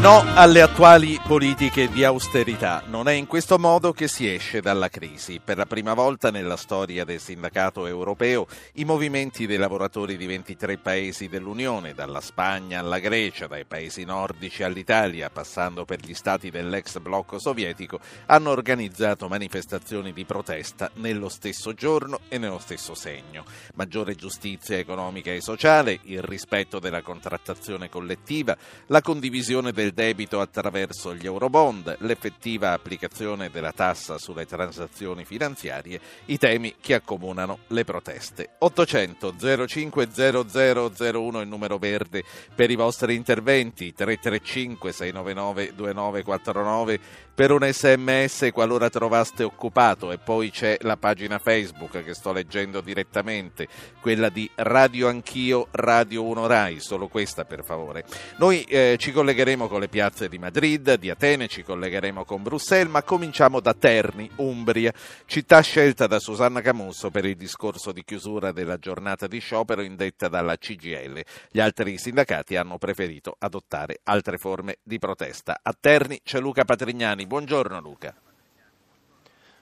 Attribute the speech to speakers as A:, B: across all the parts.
A: No alle attuali politiche di austerità. Non è in questo modo che si esce dalla crisi. Per la prima volta nella storia del sindacato europeo, i movimenti dei lavoratori di 23 paesi dell'Unione, dalla Spagna alla Grecia, dai paesi nordici all'Italia, passando per gli stati dell'ex blocco sovietico, hanno organizzato manifestazioni di protesta nello stesso giorno e nello stesso segno. Maggiore giustizia economica e sociale, il rispetto della contrattazione collettiva, la condivisione del debito attraverso gli eurobond, l'effettiva applicazione della tassa sulle transazioni finanziarie, i temi che accomunano le proteste. 800 05 0001 il numero verde per i vostri interventi, 335 699 2949 per un sms qualora trovaste occupato e poi c'è la pagina Facebook che sto leggendo direttamente, quella di Radio Anch'io, Radio 1 Rai, solo questa per favore. Noi eh, ci collegheremo con le piazze di Madrid, di Atene, ci collegheremo con Bruxelles, ma cominciamo da Terni, Umbria, città scelta da Susanna Camusso per il discorso di chiusura della giornata di sciopero indetta dalla CGL. Gli altri sindacati hanno preferito adottare altre forme di protesta. A Terni c'è Luca Patrignani. Buongiorno Luca.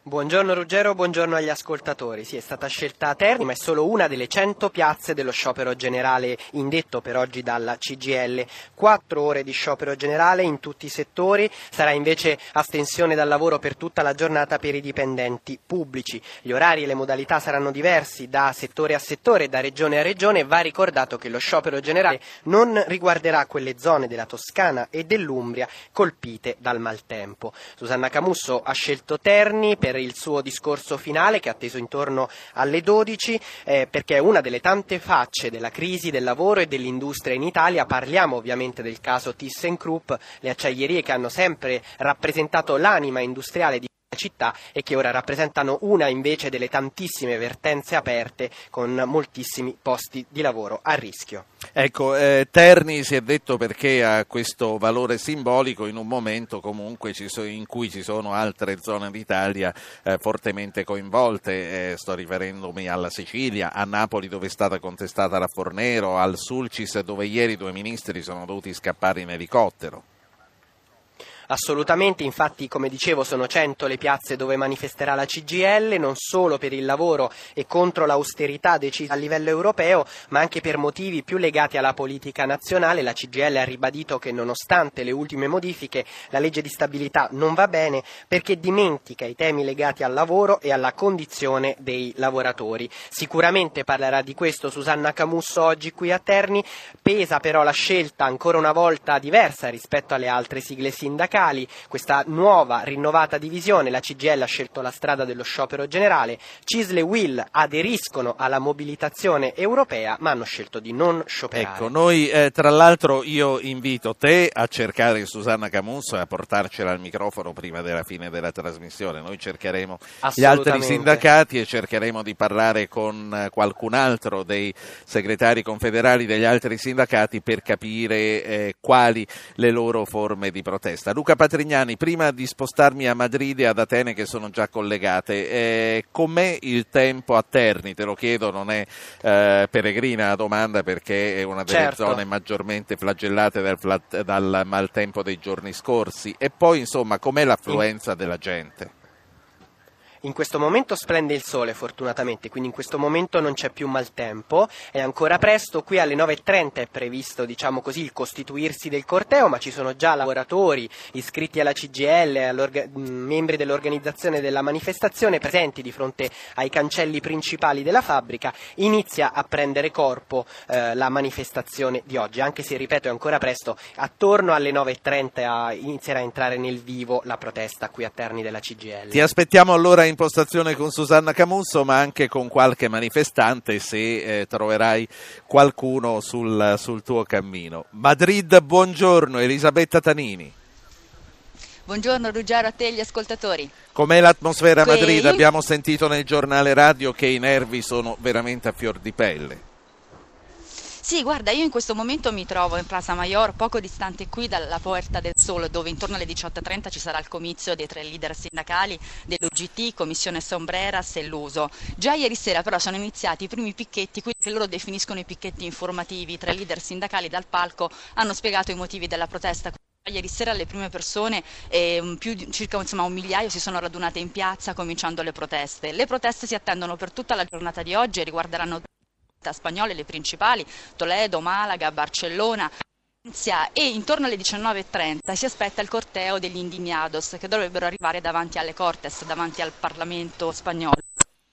B: Buongiorno Ruggero, buongiorno agli ascoltatori. Sì, è stata scelta Terni, ma è solo una delle 100 piazze dello sciopero generale indetto per oggi dalla CGL. Quattro ore di sciopero generale in tutti i settori, sarà invece astensione dal lavoro per tutta la giornata per i dipendenti pubblici. Gli orari e le modalità saranno diversi da settore a settore, da regione a regione. Va ricordato che lo sciopero generale non riguarderà quelle zone della Toscana e dell'Umbria colpite dal maltempo. Susanna Camusso ha scelto Terni per il suo discorso finale che ha atteso intorno alle 12 eh, perché è una delle tante facce della crisi del lavoro e dell'industria in Italia. Parliamo ovviamente del caso ThyssenKrupp, le acciaierie che hanno sempre rappresentato l'anima industriale di città e che ora rappresentano una invece delle tantissime vertenze aperte con moltissimi posti di lavoro a rischio.
A: Ecco, eh, Terni si è detto perché ha questo valore simbolico in un momento comunque so, in cui ci sono altre zone d'Italia eh, fortemente coinvolte, eh, sto riferendomi alla Sicilia, a Napoli dove è stata contestata la Fornero, al Sulcis dove ieri due ministri sono dovuti scappare in elicottero.
B: Assolutamente, infatti come dicevo sono cento le piazze dove manifesterà la CGL, non solo per il lavoro e contro l'austerità decisa a livello europeo, ma anche per motivi più legati alla politica nazionale. La CGL ha ribadito che nonostante le ultime modifiche la legge di stabilità non va bene perché dimentica i temi legati al lavoro e alla condizione dei lavoratori. Sicuramente parlerà di questo Susanna Camusso oggi qui a Terni, pesa però la scelta ancora una volta diversa rispetto alle altre sigle sindacali sindacali, questa nuova rinnovata divisione, la CGL ha scelto la strada dello sciopero generale, Cisle e Will aderiscono alla mobilitazione europea ma hanno scelto di non scioperare.
A: Ecco, noi eh, tra l'altro io invito te a cercare Susanna Camusso e a portarcela al microfono prima della fine della trasmissione, noi cercheremo gli altri sindacati e cercheremo di parlare con eh, qualcun altro dei segretari confederali degli altri sindacati per capire eh, quali le loro forme di protesta. Luca Luca Patrignani, prima di spostarmi a Madrid e ad Atene che sono già collegate, eh, com'è il tempo a Terni? Te lo chiedo, non è eh, peregrina la domanda perché è una delle certo. zone maggiormente flagellate dal, dal maltempo dei giorni scorsi. E poi, insomma, com'è l'affluenza della gente?
B: In questo momento splende il sole fortunatamente, quindi in questo momento non c'è più maltempo, è ancora presto, qui alle 9.30 è previsto diciamo così, il costituirsi del corteo, ma ci sono già lavoratori iscritti alla CGL, membri dell'organizzazione della manifestazione presenti di fronte ai cancelli principali della fabbrica, inizia a prendere corpo eh, la manifestazione di oggi, anche se ripeto è ancora presto, attorno alle 9.30 inizierà a entrare nel vivo la protesta qui a Terni della CGL.
A: Ti aspettiamo allora impostazione con Susanna Camusso, ma anche con qualche manifestante se eh, troverai qualcuno sul, sul tuo cammino. Madrid, buongiorno, Elisabetta Tanini.
C: Buongiorno Ruggero a te e gli ascoltatori.
A: Com'è l'atmosfera a Madrid? Abbiamo sentito nel giornale radio che i nervi sono veramente a fior di pelle.
C: Sì, guarda, io in questo momento mi trovo in Plaza Mayor, poco distante qui dalla Puerta del Sole, dove intorno alle 18.30 ci sarà il comizio dei tre leader sindacali dell'UGT, Commissione Sombreras e l'Uso. Già ieri sera però sono iniziati i primi picchetti, quelli che loro definiscono i picchetti informativi. I tre leader sindacali dal palco hanno spiegato i motivi della protesta. Ieri sera le prime persone, eh, più, circa insomma, un migliaio, si sono radunate in piazza cominciando le proteste. Le proteste si attendono per tutta la giornata di oggi e riguarderanno spagnole, le principali, Toledo, Malaga, Barcellona. E intorno alle 19.30 si aspetta il corteo degli indignados che dovrebbero arrivare davanti alle Cortes, davanti al Parlamento spagnolo.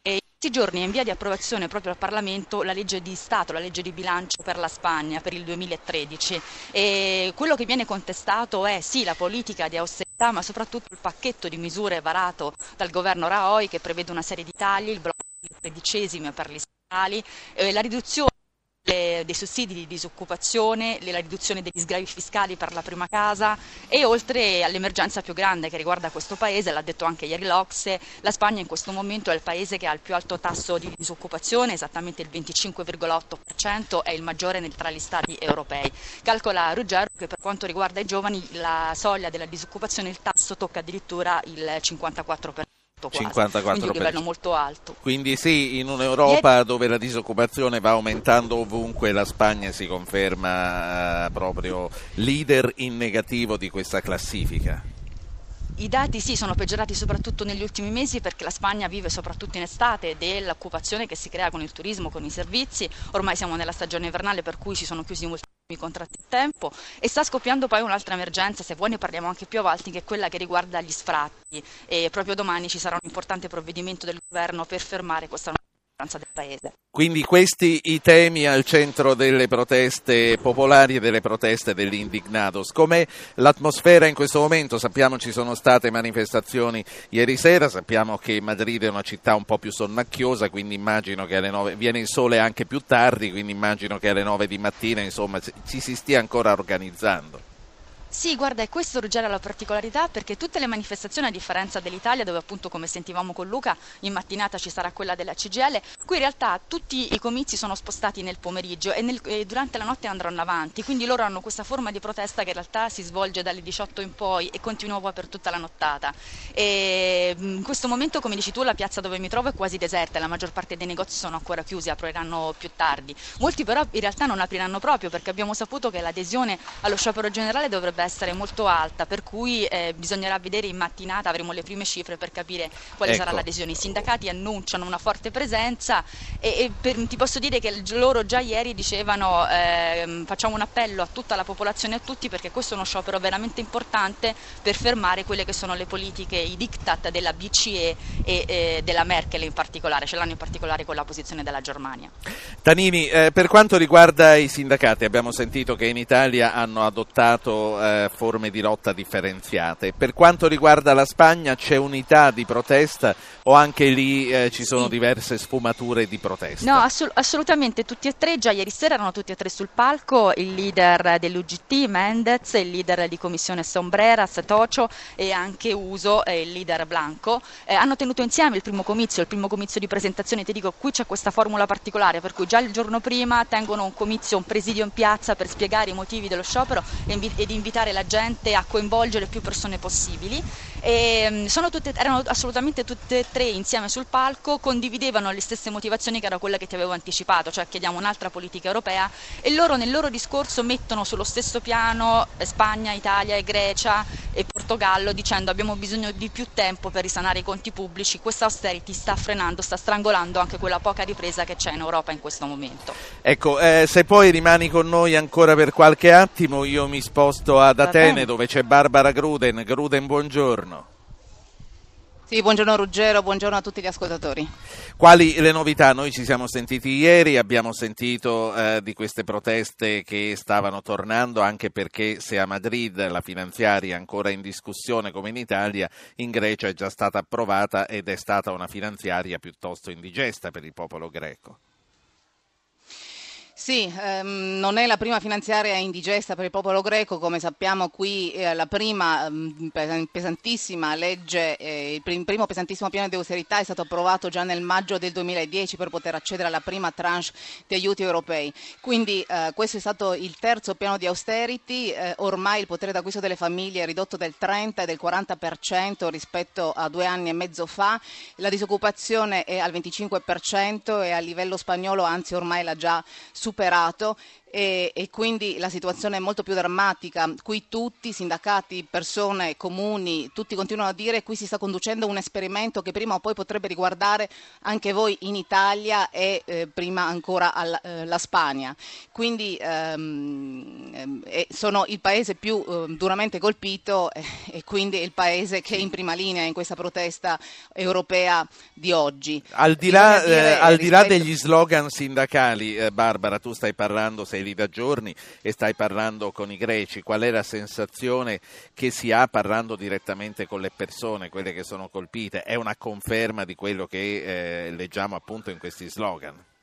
C: E in questi giorni è in via di approvazione proprio al Parlamento la legge di Stato, la legge di bilancio per la Spagna per il 2013. E quello che viene contestato è sì la politica di austerità, ma soprattutto il pacchetto di misure varato dal governo Rajoy che prevede una serie di tagli, il blocco di tredicesimi per eh, la riduzione dei sussidi di disoccupazione, la riduzione degli sgravi fiscali per la prima casa e oltre all'emergenza più grande che riguarda questo paese, l'ha detto anche ieri l'Ocse, la Spagna in questo momento è il paese che ha il più alto tasso di disoccupazione, esattamente il 25,8%, è il maggiore tra gli stati europei. Calcola Ruggero che per quanto riguarda i giovani la soglia della disoccupazione, il tasso tocca addirittura il 54% quasi, 54 quindi un livello molto alto.
A: Quindi sì, in un'Europa dove la disoccupazione va aumentando ovunque, la Spagna si conferma eh, proprio leader in negativo di questa classifica.
C: I dati sì sono peggiorati soprattutto negli ultimi mesi perché la Spagna vive soprattutto in estate dell'occupazione che si crea con il turismo, con i servizi, ormai siamo nella stagione invernale per cui si sono chiusi molti contratti a tempo e sta scoppiando poi un'altra emergenza, se vuoi ne parliamo anche più avanti, che è quella che riguarda gli sfratti. E proprio domani ci sarà un importante provvedimento del governo per fermare questa nuova del paese.
A: Quindi questi i temi al centro delle proteste popolari e delle proteste degli indignados. Com'è l'atmosfera in questo momento? Sappiamo ci sono state manifestazioni ieri sera, sappiamo che Madrid è una città un po' più sonnacchiosa, quindi immagino che alle 9 viene il sole anche più tardi, quindi immagino che alle 9 di mattina insomma ci si stia ancora organizzando.
C: Sì, guarda, e questo Ruggero ha la particolarità perché tutte le manifestazioni, a differenza dell'Italia, dove appunto come sentivamo con Luca, in mattinata ci sarà quella della CGL, qui in realtà tutti i comizi sono spostati nel pomeriggio e, nel, e durante la notte andranno avanti, quindi loro hanno questa forma di protesta che in realtà si svolge dalle 18 in poi e continua per tutta la nottata. E in questo momento, come dici tu, la piazza dove mi trovo è quasi deserta, la maggior parte dei negozi sono ancora chiusi, apriranno più tardi. Molti però in realtà non apriranno proprio perché abbiamo saputo che l'adesione allo sciopero generale dovrebbe essere molto alta, per cui eh, bisognerà vedere in mattinata, avremo le prime cifre per capire quale ecco. sarà l'adesione. I sindacati annunciano una forte presenza e, e per, ti posso dire che loro già ieri dicevano eh, facciamo un appello a tutta la popolazione a tutti perché questo è uno sciopero veramente importante per fermare quelle che sono le politiche, i diktat della BCE e eh, della Merkel in particolare, ce l'hanno in particolare con la posizione della Germania.
A: Tanini, eh, per quanto riguarda i sindacati abbiamo sentito che in Italia hanno adottato eh, forme di lotta differenziate. Per quanto riguarda la Spagna c'è unità di protesta o anche lì eh, ci sono diverse sfumature di protesta?
C: No, assol- assolutamente, tutti e tre, già ieri sera erano tutti e tre sul palco, il leader dell'UGT Mendez, il leader di commissione Sombreras, Tocio e anche Uso, eh, il leader Blanco. Eh, hanno tenuto insieme il primo comizio, il primo comizio di presentazione, ti dico, qui c'è questa formula particolare, per cui già il giorno prima tengono un comizio, un presidio in piazza per spiegare i motivi dello sciopero ed invitare la gente a coinvolgere più persone possibili. E, mm, tutte, erano assolutamente tutte e tre insieme sul palco, condividevano le stesse motivazioni che era quella che ti avevo anticipato, cioè chiediamo un'altra politica europea e loro nel loro discorso mettono sullo stesso piano Spagna, Italia e Grecia e Portogallo dicendo abbiamo bisogno di più tempo per risanare i conti pubblici, questa austerity sta frenando, sta strangolando anche quella poca ripresa che c'è in Europa in questo momento.
A: Ecco, eh, se poi rimani con noi ancora per qualche attimo, io mi sposto ad Atene dove c'è Barbara Gruden. Gruden, buongiorno.
D: Sì, buongiorno Ruggero, buongiorno a tutti gli ascoltatori.
A: Quali le novità? Noi ci siamo sentiti ieri, abbiamo sentito eh, di queste proteste che stavano tornando anche perché se a Madrid la finanziaria è ancora in discussione come in Italia, in Grecia è già stata approvata ed è stata una finanziaria piuttosto indigesta per il popolo greco.
D: Sì, ehm, non è la prima finanziaria indigesta per il popolo greco, come sappiamo qui eh, la prima mh, mm, pesantissima legge, eh, il prim- primo pesantissimo piano di austerità è stato approvato già nel maggio del 2010 per poter accedere alla prima tranche di aiuti europei. Quindi eh, questo è stato il terzo piano di austerity, eh, ormai il potere d'acquisto delle famiglie è ridotto del 30 e del 40% rispetto a due anni e mezzo fa, la disoccupazione è al 25% e a livello spagnolo anzi ormai l'ha già superato superato e, e, quindi la situazione è molto più drammatica. Qui tutti, sindacati, persone, comuni, tutti continuano a dire che qui si sta conducendo un esperimento che prima o poi potrebbe riguardare anche voi in Italia e eh, prima ancora alla, eh, la Spagna. Quindi ehm, eh, sono il paese più ehm, duramente colpito eh, e quindi il paese che è in prima linea in questa protesta europea di oggi.
A: Al di là, dire, eh, al di là degli slogan sindacali, eh, Barbara, tu stai parlando, sei lì da giorni e stai parlando con i greci, qual è la sensazione che si ha parlando direttamente con le persone, quelle che sono colpite? È una conferma di quello che eh, leggiamo appunto in questi slogan?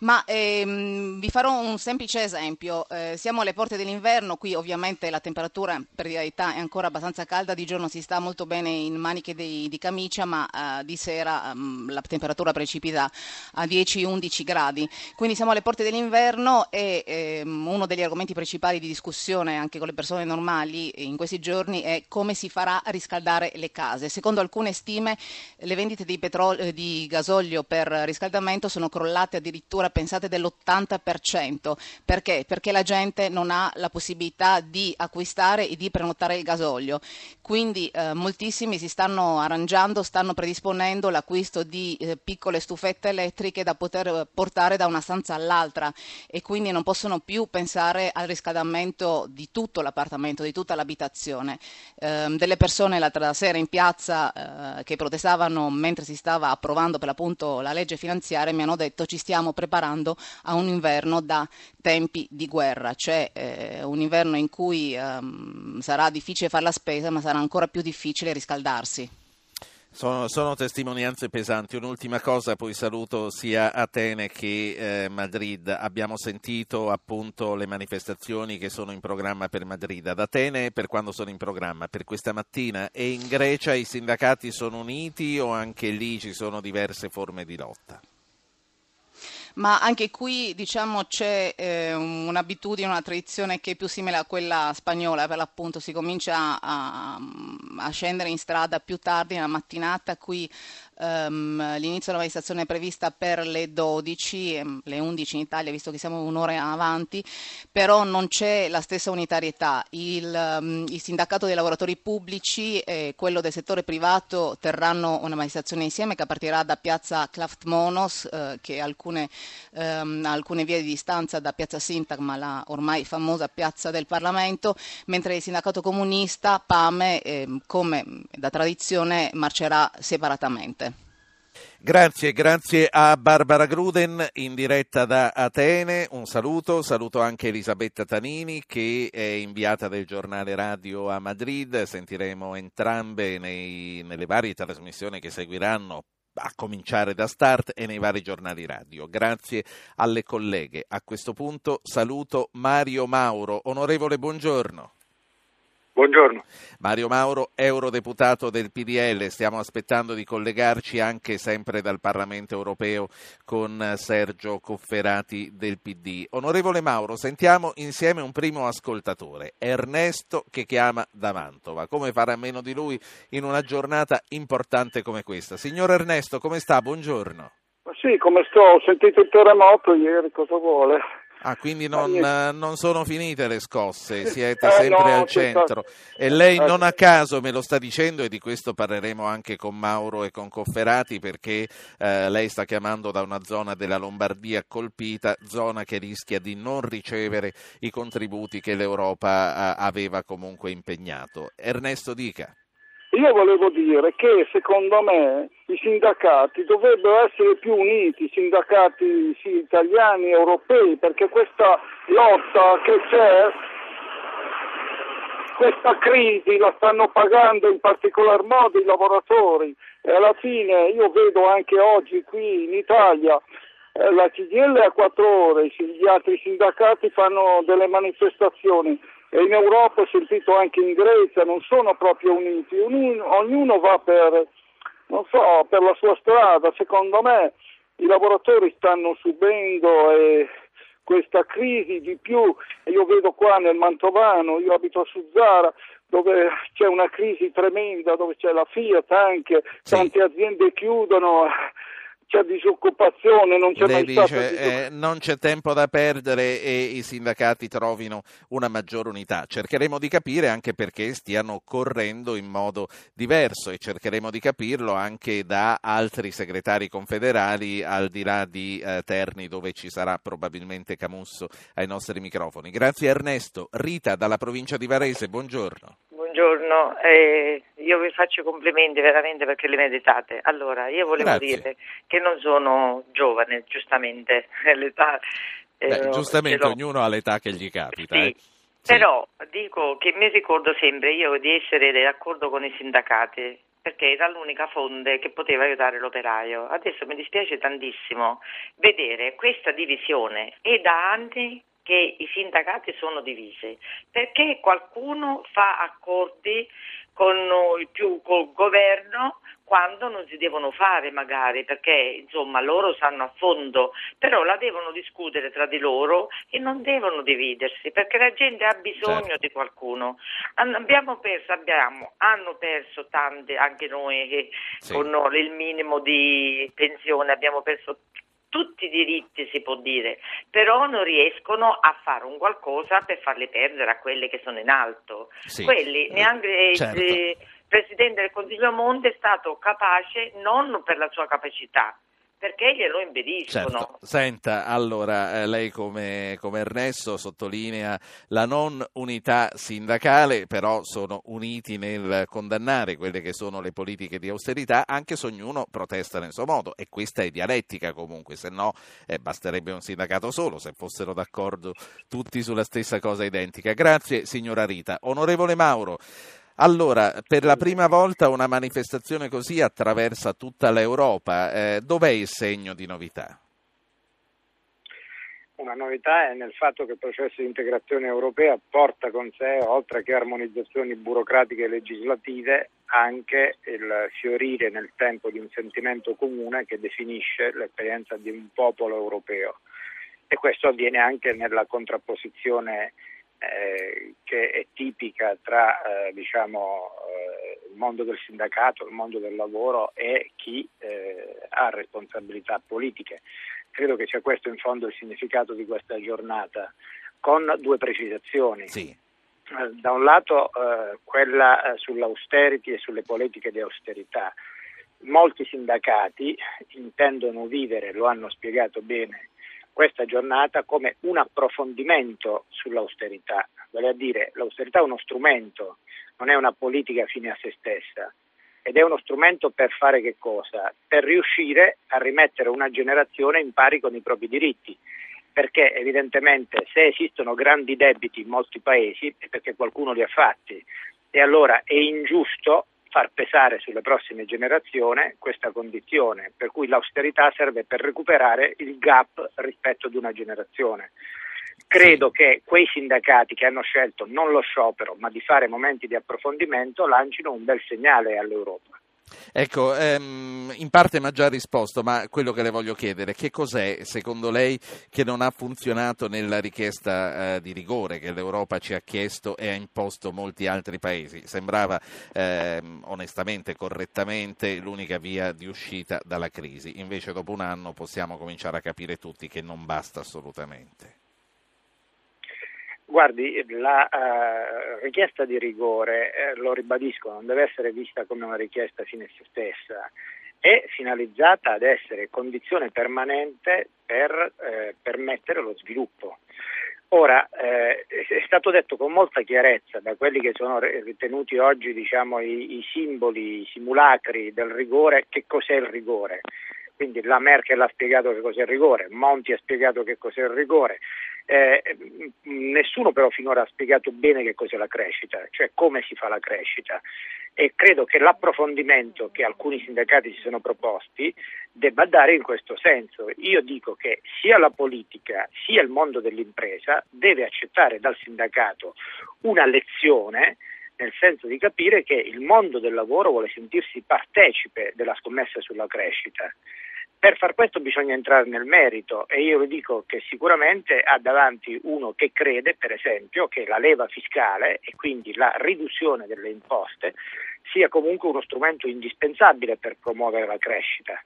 D: Ma ehm, vi farò un semplice esempio. Eh, siamo alle porte dell'inverno, qui ovviamente la temperatura per verità è ancora abbastanza calda, di giorno si sta molto bene in maniche di, di camicia, ma eh, di sera um, la temperatura precipita a 10-11 gradi. Quindi siamo alle porte dell'inverno e ehm, uno degli argomenti principali di discussione anche con le persone normali in questi giorni è come si farà a riscaldare le case. Secondo alcune stime le vendite di, petrolio, di gasolio per riscaldamento sono crollate addirittura pensate dell'80%. Perché? Perché la gente non ha la possibilità di acquistare e di prenotare il gasolio. Quindi eh, moltissimi si stanno arrangiando, stanno predisponendo l'acquisto di eh, piccole stufette elettriche da poter portare da una stanza all'altra e quindi non possono più pensare al riscaldamento di tutto l'appartamento, di tutta l'abitazione. Eh, delle persone l'altra sera in piazza eh, che protestavano mentre si stava approvando per l'appunto la legge finanziaria mi hanno detto ci stiamo preparando preparando a un inverno da tempi di guerra, cioè eh, un inverno in cui ehm, sarà difficile fare la spesa, ma sarà ancora più difficile riscaldarsi.
A: Sono, sono, testimonianze pesanti. Un'ultima cosa, poi saluto sia Atene che eh, Madrid. Abbiamo sentito appunto le manifestazioni che sono in programma per Madrid. Ad Atene per quando sono in programma? Per questa mattina? E in Grecia i sindacati sono uniti o anche lì ci sono diverse forme di lotta?
D: Ma anche qui diciamo, c'è eh, un'abitudine, una tradizione che è più simile a quella spagnola, per l'appunto si comincia a, a scendere in strada più tardi nella mattinata, qui Um, l'inizio della manifestazione è prevista per le 12, ehm, le 11 in Italia, visto che siamo un'ora avanti, però non c'è la stessa unitarietà. Il, um, il sindacato dei lavoratori pubblici e quello del settore privato terranno una manifestazione insieme che partirà da piazza Klaft Monos, eh, che ha alcune, um, alcune, vie di distanza da piazza Sintagma, la ormai famosa piazza del Parlamento, mentre il sindacato comunista, PAME, eh, come da tradizione, marcerà separatamente.
A: Grazie, grazie a Barbara Gruden in diretta da Atene. Un saluto, saluto anche Elisabetta Tanini che è inviata del giornale radio a Madrid. Sentiremo entrambe nei, nelle varie trasmissioni che seguiranno a cominciare da Start e nei vari giornali radio. Grazie alle colleghe. A questo punto saluto Mario Mauro. Onorevole, buongiorno.
E: Buongiorno.
A: Mario Mauro, eurodeputato del PDL, stiamo aspettando di collegarci anche sempre dal Parlamento europeo con Sergio Cofferati del PD. Onorevole Mauro, sentiamo insieme un primo ascoltatore, Ernesto che chiama da Mantova. Come fare a meno di lui in una giornata importante come questa? Signor Ernesto, come sta? Buongiorno.
E: Sì, come sto? Ho sentito il terremoto ieri, cosa vuole?
A: Ah, quindi non, eh, non, sono finite le scosse, siete sempre no, al centro. E lei non a caso me lo sta dicendo e di questo parleremo anche con Mauro e con Cofferati perché eh, lei sta chiamando da una zona della Lombardia colpita, zona che rischia di non ricevere i contributi che l'Europa eh, aveva comunque impegnato. Ernesto Dica.
E: Io volevo dire che secondo me i sindacati dovrebbero essere più uniti, i sindacati sì, italiani, europei, perché questa lotta che c'è, questa crisi la stanno pagando in particolar modo i lavoratori. E alla fine io vedo anche oggi qui in Italia eh, la CGL a quattro ore, gli altri sindacati fanno delle manifestazioni e in Europa ho sentito anche in Grecia, non sono proprio uniti, ognuno va per, so, per la sua strada, secondo me i lavoratori stanno subendo eh, questa crisi di più, io vedo qua nel Mantovano, io abito a Suzzara, dove c'è una crisi tremenda, dove c'è la Fiat anche, sì. tante aziende chiudono, c'è disoccupazione, non c'è
A: Lei
E: mai
A: dice, eh, non c'è tempo da perdere e i sindacati trovino una maggiore unità. Cercheremo di capire anche perché stiano correndo in modo diverso e cercheremo di capirlo anche da altri segretari confederali al di là di eh, Terni dove ci sarà probabilmente Camusso ai nostri microfoni. Grazie Ernesto. Rita dalla provincia di Varese, buongiorno
F: buongiorno, eh, io vi faccio i complimenti veramente perché li meritate. Allora, io volevo
A: Grazie.
F: dire che non sono giovane, giustamente, l'età...
A: Eh, Beh, giustamente ognuno ha l'età che gli capita.
F: Sì.
A: Eh.
F: Sì. Però dico che mi ricordo sempre io di essere d'accordo con i sindacati perché era l'unica fonte che poteva aiutare l'operaio. Adesso mi dispiace tantissimo vedere questa divisione e da anni che i sindacati sono divisi, perché qualcuno fa accordi con il, più, col governo quando non si devono fare magari perché insomma loro sanno a fondo però la devono discutere tra di loro e non devono dividersi perché la gente ha bisogno certo. di qualcuno abbiamo perso abbiamo, hanno perso tante anche noi che sì. con il minimo di pensione abbiamo perso tutti i diritti si può dire, però non riescono a fare un qualcosa per farli perdere a quelli che sono in alto. Sì. Quelli neanche certo. il Presidente del Consiglio Monte è stato capace non per la sua capacità, perché glielo impediscono.
A: Certo. Senta, allora, eh, lei come, come, Ernesto sottolinea la non unità sindacale, però sono uniti nel condannare quelle che sono le politiche di austerità, anche se ognuno protesta nel suo modo, e questa è dialettica comunque, se no eh, basterebbe un sindacato solo, se fossero d'accordo tutti sulla stessa cosa identica. Grazie signora Rita. Onorevole Mauro, allora, per la prima volta una manifestazione così attraversa tutta l'Europa. Eh, dov'è il segno di novità?
G: Una novità è nel fatto che il processo di integrazione europea porta con sé, oltre che armonizzazioni burocratiche e legislative, anche il fiorire nel tempo di un sentimento comune che definisce l'esperienza di un popolo europeo. E questo avviene anche nella contrapposizione eh, che è tipica tra eh, diciamo, eh, il mondo del sindacato, il mondo del lavoro e chi eh, ha responsabilità politiche. Credo che sia questo in fondo il significato di questa giornata, con due precisazioni.
A: Sì.
G: Eh, da un lato quella sull'austerity e sulle politiche di austerità. Molti sindacati intendono vivere, lo hanno spiegato bene, questa giornata come un approfondimento sull'austerità, vale a dire l'austerità è uno strumento, non è una politica fine a se stessa. Ed è uno strumento per fare che cosa? Per riuscire a rimettere una generazione in pari con i propri diritti, perché evidentemente se esistono grandi debiti in molti paesi è perché qualcuno li ha fatti. E allora è ingiusto far pesare sulle prossime generazioni questa condizione, per cui l'austerità serve per recuperare il gap rispetto ad una generazione. Credo che quei sindacati che hanno scelto non lo sciopero, ma di fare momenti di approfondimento, lancino un bel segnale all'Europa.
A: Ecco, ehm, in parte mi ha già risposto, ma quello che le voglio chiedere, che cos'è secondo lei che non ha funzionato nella richiesta eh, di rigore che l'Europa ci ha chiesto e ha imposto molti altri paesi? Sembrava ehm, onestamente, correttamente, l'unica via di uscita dalla crisi. Invece dopo un anno possiamo cominciare a capire tutti che non basta assolutamente.
G: Guardi, la uh, richiesta di rigore, eh, lo ribadisco, non deve essere vista come una richiesta fine a se stessa, è finalizzata ad essere condizione permanente per eh, permettere lo sviluppo. Ora, eh, è stato detto con molta chiarezza da quelli che sono ritenuti oggi diciamo, i, i simboli, i simulacri del rigore, che cos'è il rigore. Quindi la Merkel ha spiegato che cos'è il rigore, Monti ha spiegato che cos'è il rigore, Eh, nessuno però finora ha spiegato bene che cos'è la crescita, cioè come si fa la crescita e credo che l'approfondimento che alcuni sindacati si sono proposti debba andare in questo senso. Io dico che sia la politica sia il mondo dell'impresa deve accettare dal sindacato una lezione nel senso di capire che il mondo del lavoro vuole sentirsi partecipe della scommessa sulla crescita. Per far questo bisogna entrare nel merito e io vi dico che sicuramente ha davanti uno che crede, per esempio, che la leva fiscale e quindi la riduzione delle imposte sia comunque uno strumento indispensabile per promuovere la crescita.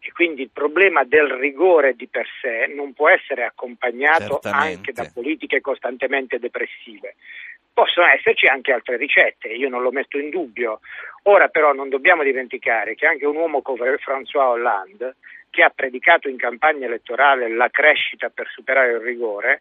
G: E quindi il problema del rigore di per sé non può essere accompagnato
A: Certamente.
G: anche da politiche costantemente depressive. Possono esserci anche altre ricette, io non lo metto in dubbio. Ora però non dobbiamo dimenticare che anche un uomo come François Hollande, che ha predicato in campagna elettorale la crescita per superare il rigore,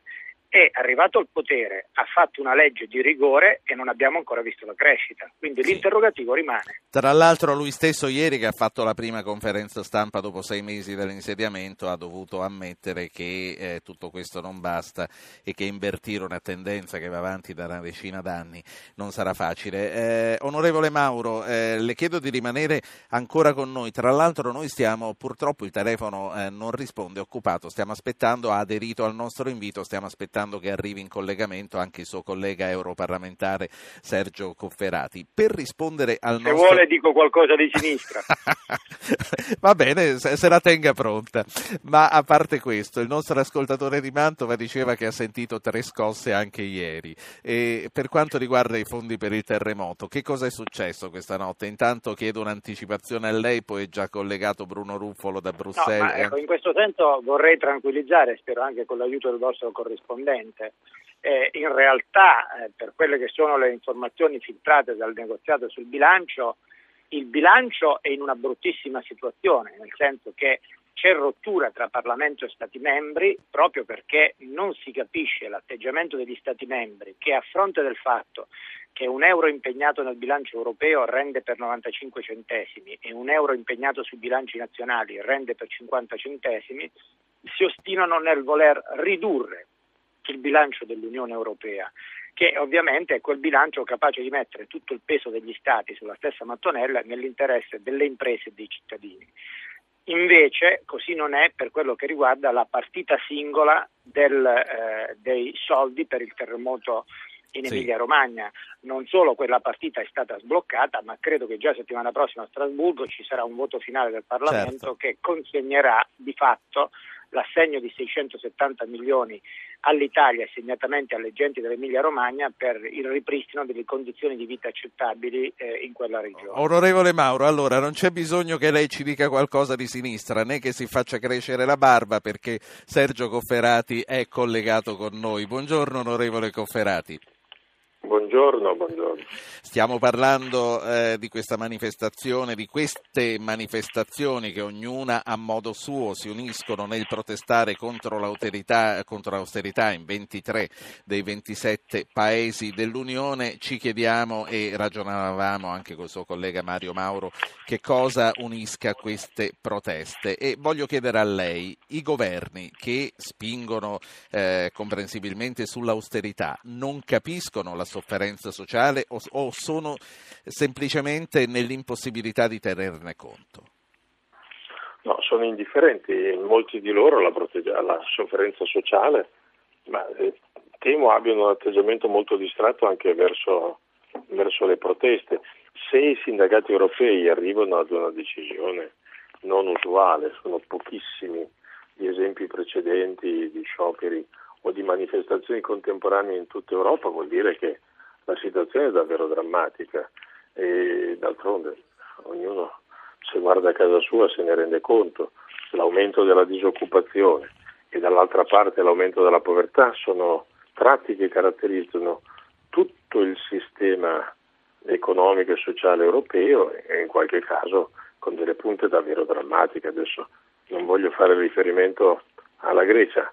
G: è arrivato al potere, ha fatto una legge di rigore e non abbiamo ancora visto la crescita. Quindi
A: Sì.
G: l'interrogativo rimane.
A: Tra l'altro lui stesso ieri che ha fatto la prima conferenza stampa dopo sei mesi dall'insediamento ha dovuto ammettere che eh, tutto questo non basta e che invertire una tendenza che va avanti da una decina d'anni non sarà facile. Eh, onorevole Mauro, eh, le chiedo di rimanere ancora con noi. Tra l'altro noi stiamo, purtroppo il telefono eh, non risponde, è occupato, stiamo aspettando, ha aderito al nostro invito, stiamo aspettando che arrivi in collegamento anche il suo collega europarlamentare Sergio Cofferati. Per rispondere al
G: Se
A: nostro...
G: vuole dico qualcosa di sinistra.
A: Va bene, se, se la tenga pronta. Ma a parte questo, il nostro ascoltatore di Mantova diceva che ha sentito tre scosse anche ieri. E per quanto riguarda i fondi per il terremoto, che cosa è successo questa notte? Intanto chiedo un'anticipazione a lei, poi è già collegato Bruno Ruffolo da
G: No,
A: Bruxelles.
G: ma ecco, in questo senso vorrei tranquillizzare, spero anche con l'aiuto del vostro corrispondente. Eh, in realtà, eh, per quelle che sono le informazioni filtrate dal negoziato sul bilancio, il bilancio è in una bruttissima situazione, nel senso che c'è rottura tra Parlamento e Stati membri proprio perché non si capisce l'atteggiamento degli Stati membri che a fronte del fatto che un euro impegnato nel bilancio europeo rende per 95 centesimi e un euro impegnato sui bilanci nazionali rende per 50 centesimi, si ostinano nel voler ridurre il bilancio dell'Unione Europea, che ovviamente è quel bilancio capace di mettere tutto il peso degli Stati sulla stessa mattonella nell'interesse delle imprese e dei cittadini. Invece così non è per quello che riguarda la partita singola del, eh, dei soldi per il terremoto in. Emilia Romagna. Non solo quella partita è stata sbloccata, ma credo che già settimana prossima a Strasburgo ci sarà un voto finale del Parlamento
A: Certo.
G: che consegnerà di fatto l'assegno di 670 milioni all'Italia segnatamente alle genti dell'Emilia Romagna per il ripristino delle condizioni di vita accettabili eh, in quella regione.
A: Onorevole Mauro, allora non c'è bisogno che lei ci dica qualcosa di sinistra, né che si faccia crescere la barba perché Sergio Cofferati è collegato con noi. Buongiorno onorevole Cofferati.
H: Buongiorno, buongiorno.
A: Stiamo parlando eh, di questa manifestazione, di queste manifestazioni che ognuna a modo suo si uniscono nel protestare contro l'austerità, contro l'austerità in 23 dei 27 paesi dell'Unione. Ci chiediamo e ragionavamo anche col suo collega Mario Mauro che cosa unisca queste proteste e voglio chiedere a lei, i governi che spingono eh, comprensibilmente sull'austerità non capiscono la sofferenza sociale o, o sono semplicemente nell'impossibilità di tenerne conto?
H: No, sono indifferenti, molti di loro alla, prote- alla sofferenza sociale, ma eh, temo abbiano un atteggiamento molto distratto anche verso, verso le proteste. Se i sindacati europei arrivano ad una decisione non usuale, sono pochissimi gli esempi precedenti di scioperi o di manifestazioni contemporanee in tutta Europa, vuol dire che la situazione è davvero drammatica e d'altronde ognuno se guarda a casa sua se ne rende conto. L'aumento della disoccupazione e dall'altra parte l'aumento della povertà sono tratti che caratterizzano tutto il sistema economico e sociale europeo e in qualche caso con delle punte davvero drammatiche. Adesso non voglio fare riferimento alla Grecia,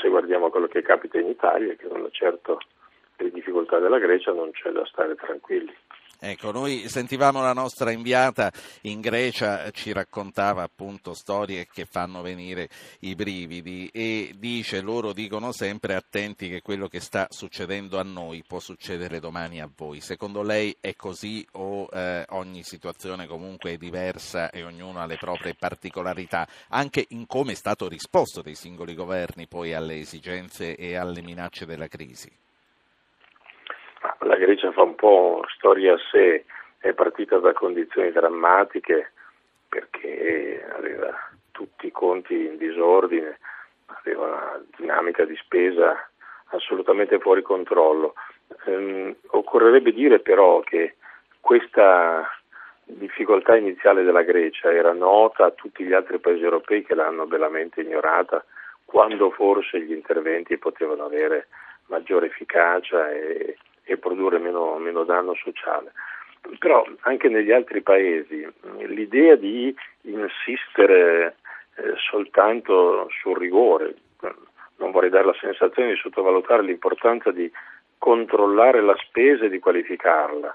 H: se guardiamo quello che capita in Italia, che non è certo le difficoltà della Grecia, non c'è da stare tranquilli.
A: Ecco, noi sentivamo la nostra inviata in Grecia, ci raccontava appunto storie che fanno venire i brividi e dice, loro dicono sempre attenti che quello che sta succedendo a noi può succedere domani a voi. Secondo lei è così o eh, ogni situazione comunque è diversa e ognuno ha le proprie particolarità, anche in come è stato risposto dai singoli governi poi alle esigenze e alle minacce della crisi?
H: La Grecia fa un po' storia a sé, è partita da condizioni drammatiche perché aveva tutti i conti in disordine, aveva una dinamica di spesa assolutamente fuori controllo. Ehm, occorrerebbe dire però che questa difficoltà iniziale della Grecia era nota a tutti gli altri paesi europei che l'hanno bellamente ignorata quando forse gli interventi potevano avere maggiore efficacia e, e produrre meno, meno danno sociale. Però anche negli altri paesi l'idea di insistere eh, soltanto sul rigore, non vorrei dare la sensazione di sottovalutare l'importanza di controllare la spesa e di qualificarla,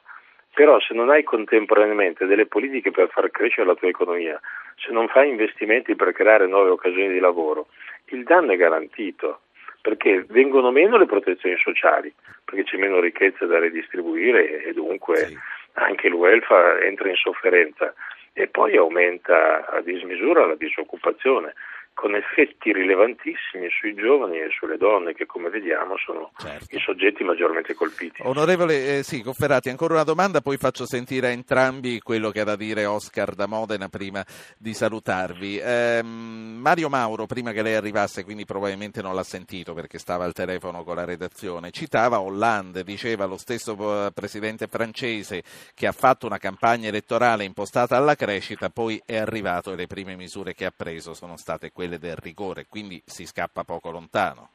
H: però se non hai contemporaneamente delle politiche per far crescere la tua economia, se non fai investimenti per creare nuove occasioni di lavoro, il danno è garantito perché vengono meno le protezioni sociali, perché c'è meno ricchezza da redistribuire e dunque sì. anche il welfare entra in sofferenza e poi aumenta a dismisura la disoccupazione con effetti rilevantissimi sui giovani e sulle donne che come vediamo sono certo. i soggetti maggiormente colpiti.
A: Onorevole eh, sì, Cofferati, ancora una domanda, poi faccio sentire a entrambi quello che ha da dire Oscar da Modena prima di salutarvi. Eh, Mario Mauro, prima che lei arrivasse, quindi probabilmente non l'ha sentito perché stava al telefono con la redazione, citava Hollande, diceva lo stesso eh, presidente francese che ha fatto una campagna elettorale impostata alla crescita, poi è arrivato e le prime misure che ha preso sono state quelle quelle del rigore, quindi si scappa poco lontano.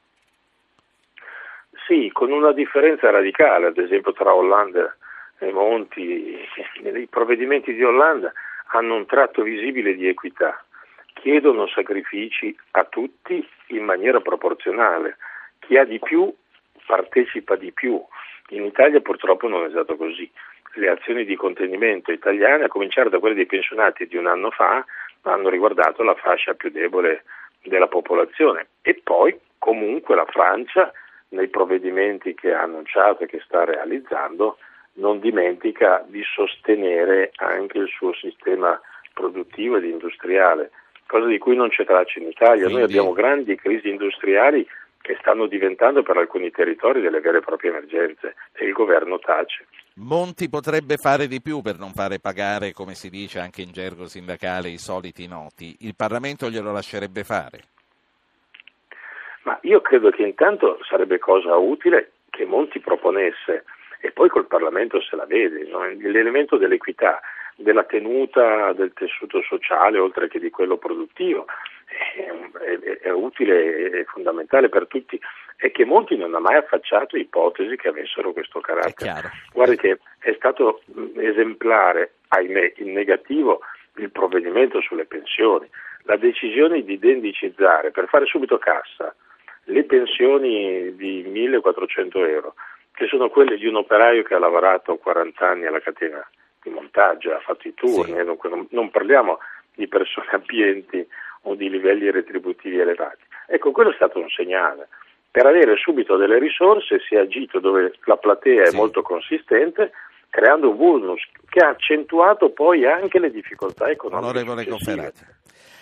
H: Sì, con una differenza radicale, ad esempio tra Hollande e Monti, i provvedimenti di Hollande hanno un tratto visibile di equità, chiedono sacrifici a tutti in maniera proporzionale, chi ha di più partecipa di più. In Italia purtroppo non è stato così. Le azioni di contenimento italiane, a cominciare da quelle dei pensionati di un anno fa, hanno riguardato la fascia più debole della popolazione e poi comunque la Francia nei provvedimenti che ha annunciato e che sta realizzando non dimentica di sostenere anche il suo sistema produttivo ed industriale, cosa di cui non c'è traccia in Italia. Quindi... Noi abbiamo grandi crisi industriali che stanno diventando per alcuni territori delle vere e proprie emergenze e il governo tace.
A: Monti potrebbe fare di più per non fare pagare, come si dice anche in gergo sindacale, i soliti noti. Il Parlamento glielo lascerebbe fare?
H: Ma io credo che intanto sarebbe cosa utile che Monti proponesse e poi col Parlamento se la vede, no? l'elemento dell'equità, della tenuta del tessuto sociale oltre che di quello produttivo è, è, è utile e fondamentale per tutti e che Monti non ha mai affacciato ipotesi che avessero questo carattere. Guardi che è stato esemplare, ahimè, in negativo il provvedimento sulle pensioni, la decisione di indennicizzare per fare subito cassa le pensioni di 1400 euro, che sono quelle di un operaio che ha lavorato 40 anni alla catena di montaggio, ha fatto i turni, sì. non, non parliamo di persone abbienti o di livelli retributivi elevati. Ecco, quello è stato un segnale. Per avere subito delle risorse si è agito dove la platea sì. è molto consistente, creando un bonus che ha accentuato poi anche le difficoltà economiche.
A: Onorevole Conferati.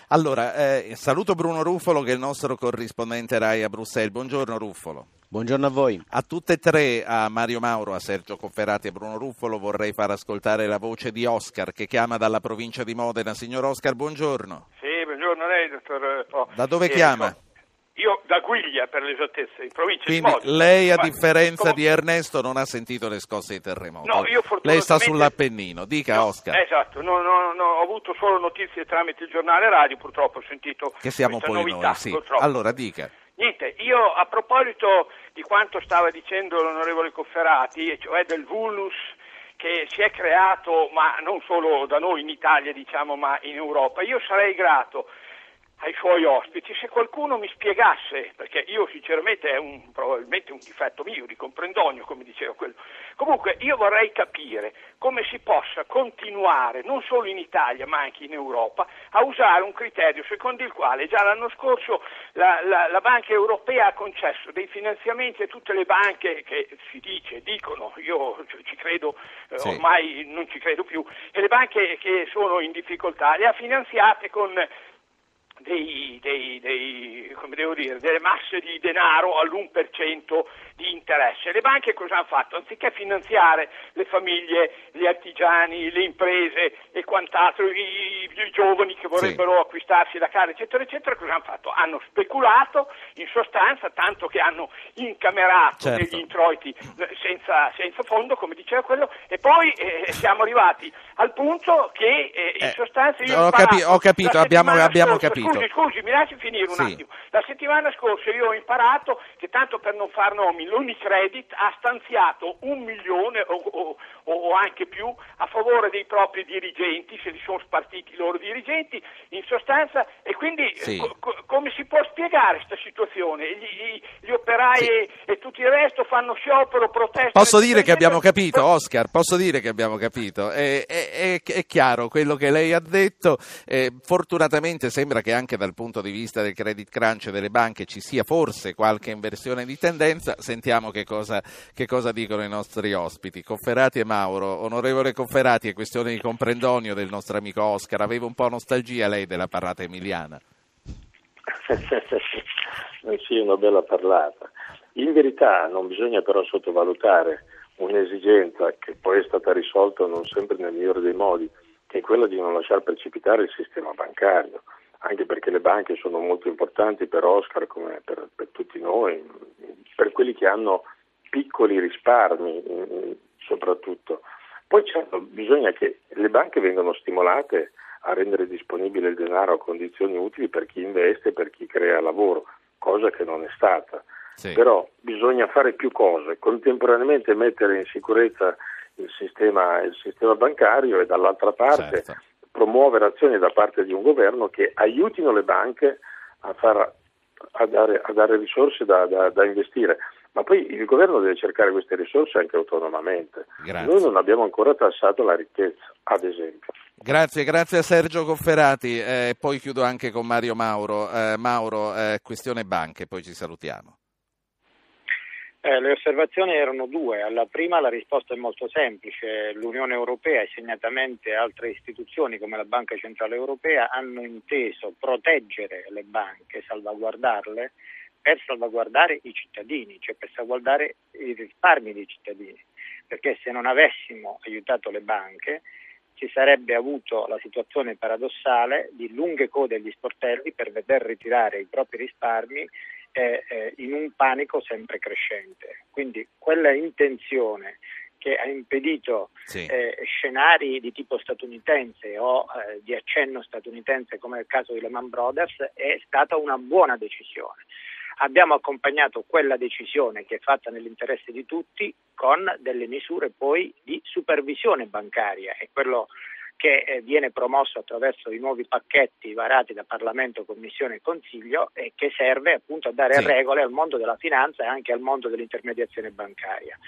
A: Allora, eh, saluto Bruno Ruffolo che è il nostro corrispondente RAI a Bruxelles. Buongiorno Ruffolo.
I: Buongiorno a voi.
A: A tutte e tre, a Mario Mauro, a Sergio Cofferati e a Bruno Ruffolo, vorrei far ascoltare la voce di Oscar che chiama dalla provincia di Modena. Signor Oscar, buongiorno.
J: Sì, buongiorno a lei, dottor.
A: Oh, da dove chiama?
J: Io da Guiglia per l'esattezza, in provincia
A: Quindi
J: di Modena.
A: lei a differenza come... di Ernesto non ha sentito le scosse di terremoto.
J: No, io fortunatamente...
A: Lei sta sull'Appennino, dica
J: no,
A: Oscar.
J: Esatto, no, no, no, ho avuto solo notizie tramite il giornale radio, purtroppo ho sentito
A: Che siamo poi
J: novità,
A: noi, sì.
J: Purtroppo.
A: Allora dica.
J: Niente, io a proposito di quanto stava dicendo l'onorevole Cofferati, cioè del vulnus che si è creato, ma non solo da noi in Italia, diciamo, ma in Europa, io sarei grato ai suoi ospiti se qualcuno mi spiegasse, perché io sinceramente è un, probabilmente un difetto mio di comprendonio, come diceva quello. Comunque io vorrei capire come si possa continuare, non solo in Italia ma anche in Europa, a usare un criterio secondo il quale già l'anno scorso la, la, la Banca Europea ha concesso dei finanziamenti a tutte le banche che si dice, dicono, io ci credo, eh, sì. ormai non ci credo più, e le banche che sono in difficoltà le ha finanziate con dei, dei, dei, dire, delle masse di denaro all'1% di interesse. Le banche cosa hanno fatto? Anziché finanziare le famiglie, gli artigiani, le imprese e quant'altro, i, i giovani che vorrebbero sì. acquistarsi la casa, eccetera, eccetera, cosa hanno fatto? Hanno speculato in sostanza, tanto che hanno incamerato certo. degli introiti senza, senza, fondo, come diceva quello, e poi eh, siamo arrivati al punto che eh, in eh, sostanza io
A: ho, capi- ho capito, abbiamo, abbiamo
J: scorsa,
A: capito.
J: Scusi, scusi, mi lasci finire un sì. attimo. La settimana scorsa io ho imparato che tanto per non far nomi, l'Unicredit ha stanziato un milione o, o, o, anche più a favore dei propri dirigenti, se li sono spartiti i loro dirigenti, in sostanza, e quindi sì. co- co- come si può spiegare questa situazione? Gli, gli, gli operai sì. e, e tutto il resto fanno sciopero, protesta.
A: Posso dire che abbiamo capito, Oscar, posso dire che abbiamo capito. È, è, è, è chiaro quello che lei ha detto, eh, fortunatamente sembra che anche dal punto di vista del credit crunch delle banche ci sia forse qualche inversione di tendenza, sentiamo che cosa, che cosa dicono i nostri ospiti. Conferati e Mauro, onorevole Conferati, è questione di comprendonio del nostro amico Oscar, aveva un po' nostalgia lei della parlata emiliana?
H: sì, una bella parlata. In verità non bisogna però sottovalutare un'esigenza che poi è stata risolta non sempre nel migliore dei modi, che è quella di non lasciar precipitare il sistema bancario, anche perché le banche sono molto importanti per Oscar come per, per tutti noi, per quelli che hanno piccoli risparmi soprattutto. Poi certo, bisogna che le banche vengano stimolate a rendere disponibile il denaro a condizioni utili per chi investe e per chi crea lavoro, cosa che non è stata. Sì. Però bisogna fare più cose, contemporaneamente mettere in sicurezza il sistema, il sistema bancario e dall'altra parte certo. promuovere azioni da parte di un governo che aiutino le banche a, far, a, dare, a dare, risorse da, da, da investire ma poi il governo deve cercare queste risorse anche autonomamente. Grazie. Noi non abbiamo ancora tassato la ricchezza, ad esempio.
A: Grazie, grazie a Sergio Cofferati. Eh, poi chiudo anche con Mario Mauro. Eh, Mauro, eh, questione banche, poi ci salutiamo.
G: Eh, le osservazioni erano due. Alla prima la risposta è molto semplice. L'Unione Europea e segnatamente altre istituzioni come la Banca Centrale Europea hanno inteso proteggere le banche, salvaguardarle per salvaguardare i cittadini, cioè per salvaguardare i risparmi dei cittadini, perché se non avessimo aiutato le banche si sarebbe avuto la situazione paradossale di lunghe code agli sportelli per veder ritirare i propri risparmi eh, eh, in un panico sempre crescente. Quindi quella intenzione che ha impedito sì. eh, scenari di tipo statunitense o eh, di accenno statunitense come nel caso di Lehman Brothers è stata una buona decisione abbiamo accompagnato quella decisione che è fatta nell'interesse di tutti con delle misure poi di supervisione bancaria e quello che eh, viene promosso attraverso i nuovi pacchetti varati da Parlamento, Commissione e Consiglio e che serve appunto a dare sì. regole al mondo della finanza e anche al mondo dell'intermediazione bancaria.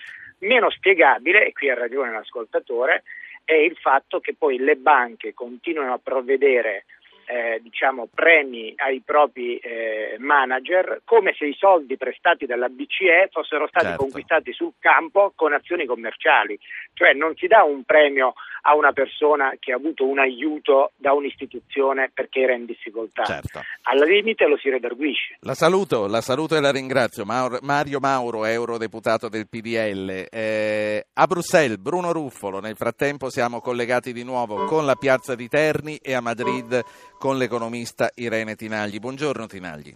G: Meno spiegabile, e qui ha ragione l'ascoltatore, è il fatto che poi le banche continuano a provvedere eh, diciamo, premi ai propri eh, manager come se i soldi prestati dalla BCE fossero stati certo. conquistati sul campo con azioni commerciali, cioè non si dà un premio a una persona che ha avuto un aiuto da un'istituzione perché era in difficoltà, certo. al limite lo si redarguisce.
A: La saluto, la saluto e la ringrazio, Mario Mauro, eurodeputato del PDL. Eh, a Bruxelles, Bruno Ruffolo, nel frattempo siamo collegati di nuovo con la piazza di Terni e a Madrid con l'economista Irene Tinagli. Buongiorno Tinagli.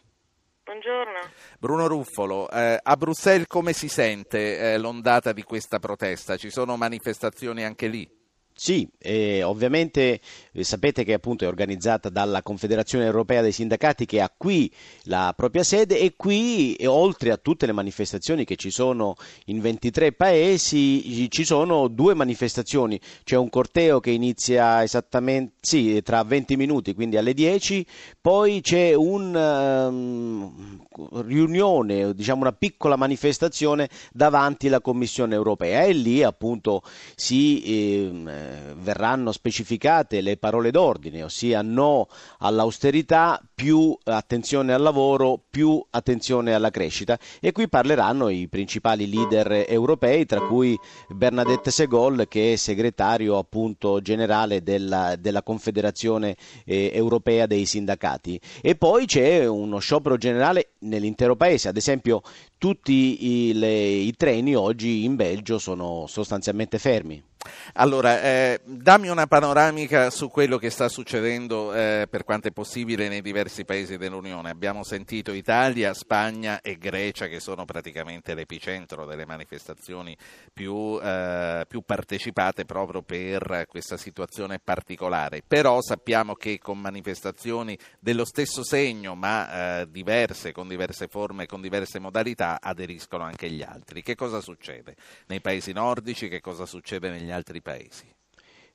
I: Buongiorno.
A: Bruno Ruffolo, eh, a Bruxelles come si sente eh, l'ondata di questa protesta? Ci sono manifestazioni anche lì?
I: Sì, eh, ovviamente eh, sapete che appunto è organizzata dalla Confederazione Europea dei Sindacati che ha qui la propria sede e qui, e oltre a tutte le manifestazioni che ci sono in 23 paesi, ci sono due manifestazioni. C'è un corteo che inizia esattamente sì, tra 20 minuti, quindi alle 10, poi c'è una um, ehm, riunione, diciamo una piccola manifestazione davanti alla Commissione Europea e lì appunto si... Eh, verranno specificate le parole d'ordine, ossia no all'austerità, più attenzione al lavoro, più attenzione alla crescita. E qui parleranno i principali leader europei, tra cui Bernadette Segol, che è segretario appunto generale della, della Confederazione eh, Europea dei Sindacati. E poi c'è uno sciopero generale nell'intero paese, ad esempio tutti i, le, i treni oggi in Belgio sono sostanzialmente fermi.
A: Allora, eh, dammi una panoramica su quello che sta succedendo eh, per quanto è possibile nei diversi paesi dell'Unione. Abbiamo sentito Italia, Spagna e Grecia che sono praticamente l'epicentro delle manifestazioni più, eh, più partecipate proprio per questa situazione particolare. Però sappiamo che con manifestazioni dello stesso segno ma eh, diverse, con diverse forme, con diverse modalità, aderiscono anche gli altri. Che cosa succede nei paesi nordici? Che cosa succede negli altri paesi?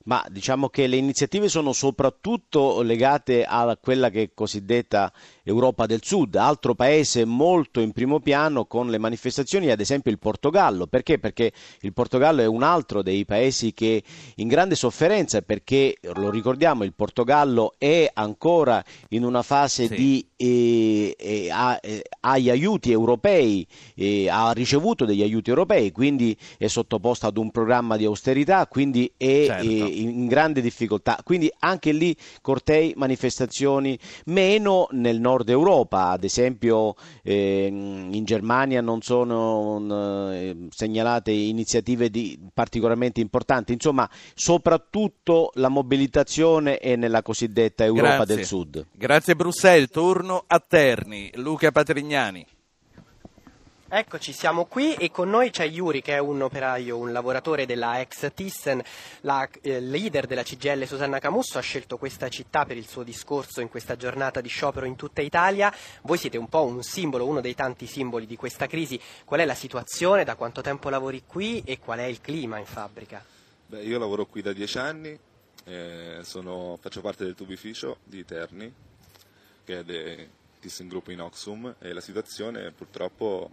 I: Ma diciamo che le iniziative sono soprattutto legate a quella che è cosiddetta Europa del Sud, altro paese molto in primo piano con le manifestazioni, ad esempio il Portogallo. Perché? Perché il Portogallo è un altro dei paesi che in grande sofferenza perché, lo ricordiamo, il Portogallo è ancora in una fase sì. di eh, eh, ha, eh, agli aiuti europei, eh, ha ricevuto degli aiuti europei, quindi è sottoposto ad un programma di austerità, quindi è certo. In grande difficoltà. Quindi anche lì cortei, manifestazioni, meno nel nord Europa, ad esempio eh, in Germania non sono eh, segnalate iniziative di, particolarmente importanti, insomma soprattutto la mobilitazione è nella cosiddetta Europa
A: Grazie.
I: del Sud.
A: Grazie Bruxelles, turno a Terni, Luca Patrignani.
B: Eccoci, siamo qui e con noi c'è Yuri che è un operaio, un lavoratore della ex Thyssen, la eh, leader della CGL Susanna Camusso ha scelto questa città per il suo discorso in questa giornata di sciopero in tutta Italia. Voi siete un po' un simbolo, uno dei tanti simboli di questa crisi. Qual è la situazione, da quanto tempo lavori qui e qual è il clima in fabbrica?
K: Beh, io lavoro qui da dieci anni, eh, sono, faccio parte del tubificio di Terni, che è de, ThyssenKrupp in Oxum e la situazione purtroppo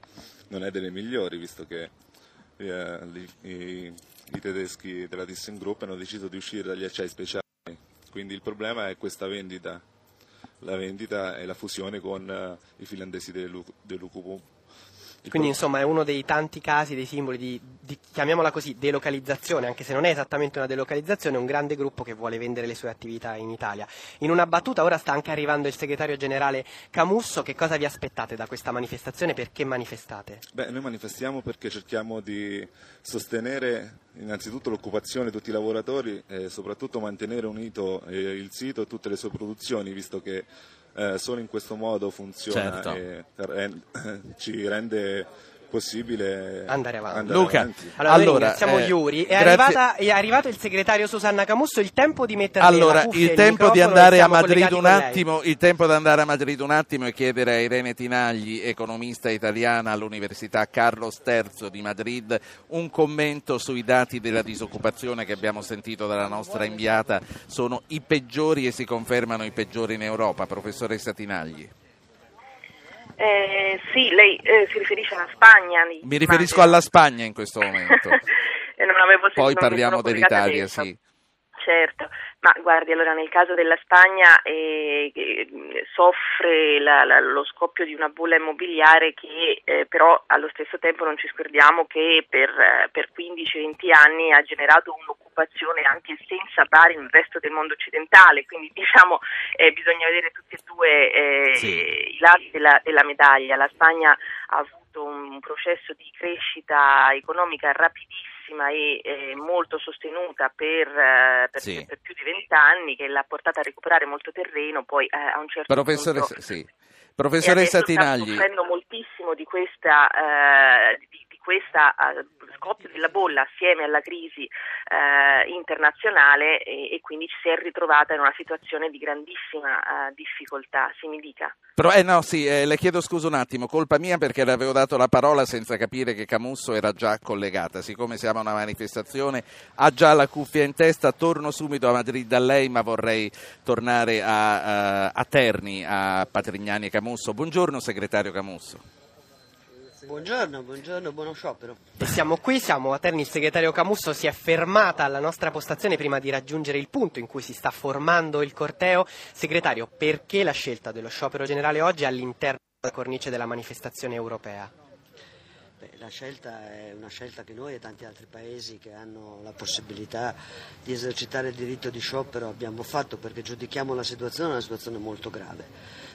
K: non è delle migliori visto che eh, i, i, tedeschi della ThyssenKrupp hanno deciso di uscire dagli acciai speciali. Quindi il problema è questa vendita. La vendita e la fusione con uh, i finlandesi dell'UQP
B: quindi insomma è uno dei tanti casi, dei simboli di, di, chiamiamola così, delocalizzazione, anche se non è esattamente una delocalizzazione, è un grande gruppo che vuole vendere le sue attività in Italia. In una battuta ora sta anche arrivando il segretario generale Camusso, che cosa vi aspettate da questa manifestazione, perché manifestate?
K: Beh, noi manifestiamo perché cerchiamo di sostenere innanzitutto l'occupazione di tutti i lavoratori e soprattutto mantenere unito eh, il sito e tutte le sue produzioni, visto che eh, solo in questo modo funziona certo. e eh, ci rende possibile
B: andare avanti.
A: Andare Luca,
B: avanti. allora, allora ringraziamo eh, Iuri. È, arrivata, è, arrivato il segretario Susanna Camusso, il tempo di mettere
A: allora, il tempo di andare a Madrid un attimo, il tempo di andare a Madrid un attimo e chiedere a Irene Tinagli, economista italiana all'Università Carlos III di Madrid, un commento sui dati della disoccupazione che abbiamo sentito dalla nostra inviata, sono i peggiori e si confermano i peggiori in Europa, professoressa Tinagli.
L: Eh, sì, lei eh, si riferisce alla Spagna.
A: Mi riferisco Spagna. alla Spagna in questo momento. Poi parliamo dell'Italia, sì.
L: Certo, ma guardi, allora nel caso della Spagna eh, soffre la, la, lo scoppio di una bolla immobiliare che eh, però allo stesso tempo non ci scordiamo che per, per 15-20 anni ha generato un'occupazione anche senza pari nel resto del mondo occidentale, quindi diciamo eh, bisogna vedere tutti e due eh, sì. i lati della, della medaglia. La Spagna ha avuto un processo di crescita economica rapidissimo e eh, molto sostenuta per, eh, per, sì. per più di vent'anni che l'ha portata a recuperare molto terreno, poi eh, a un certo
A: Professoressa,
L: punto...
A: Sì. Professoressa Tinagli.
L: Sta moltissimo di questa, eh, di questo scoppio della bolla assieme alla crisi eh, internazionale e, e, quindi ci si è ritrovata in una situazione di grandissima eh, difficoltà. Si mi dica.
A: Però, eh no, sì, eh, le chiedo scusa un attimo, colpa mia perché le avevo dato la parola senza capire che Camusso era già collegata. Siccome siamo a una manifestazione, ha già la cuffia in testa, torno subito a Madrid da lei, ma vorrei tornare a, a, a Terni, a Patrignani e Camusso. Buongiorno segretario Camusso.
M: Buongiorno, buongiorno, buono sciopero.
B: E siamo qui, siamo a Terni, il segretario Camusso si è fermata alla nostra postazione prima di raggiungere il punto in cui si sta formando il corteo. Segretario, perché la scelta dello sciopero generale oggi all'interno della cornice della manifestazione europea?
M: Beh, la scelta è una scelta che noi e tanti altri paesi che hanno la possibilità di esercitare il diritto di sciopero abbiamo fatto perché giudichiamo la situazione una situazione molto grave.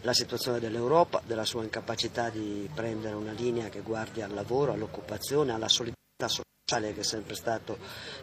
M: La situazione dell'Europa, della sua incapacità di prendere una linea che guardi al lavoro, all'occupazione, alla solidarietà sociale che è sempre stato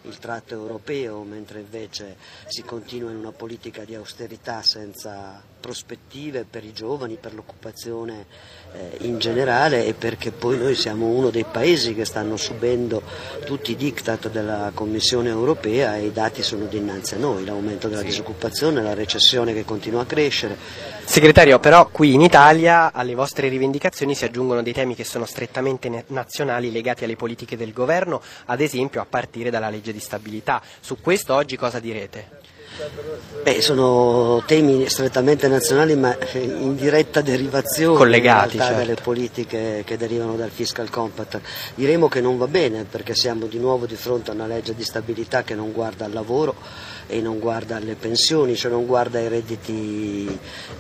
M: il tratto europeo, mentre invece si continua in una politica di austerità senza prospettive per i giovani, per l'occupazione eh, in generale e perché poi noi siamo uno dei paesi che stanno subendo tutti i diktat della Commissione europea e i dati sono dinanzi a noi, l'aumento della sì. disoccupazione, la recessione che continua a crescere.
B: Segretario, però qui in Italia alle vostre rivendicazioni si aggiungono dei temi che sono strettamente nazionali legati alle politiche del governo, ad esempio a partire dalla legge di stabilità. Su questo oggi cosa direte?
M: Beh, sono temi strettamente nazionali ma in diretta derivazione
B: Collegati,
M: certo.
B: delle
M: politiche che derivano dal fiscal compact. Diremo che non va bene perché siamo di nuovo di fronte a una legge di stabilità che non guarda al lavoro e non guarda alle pensioni, cioè non guarda ai redditi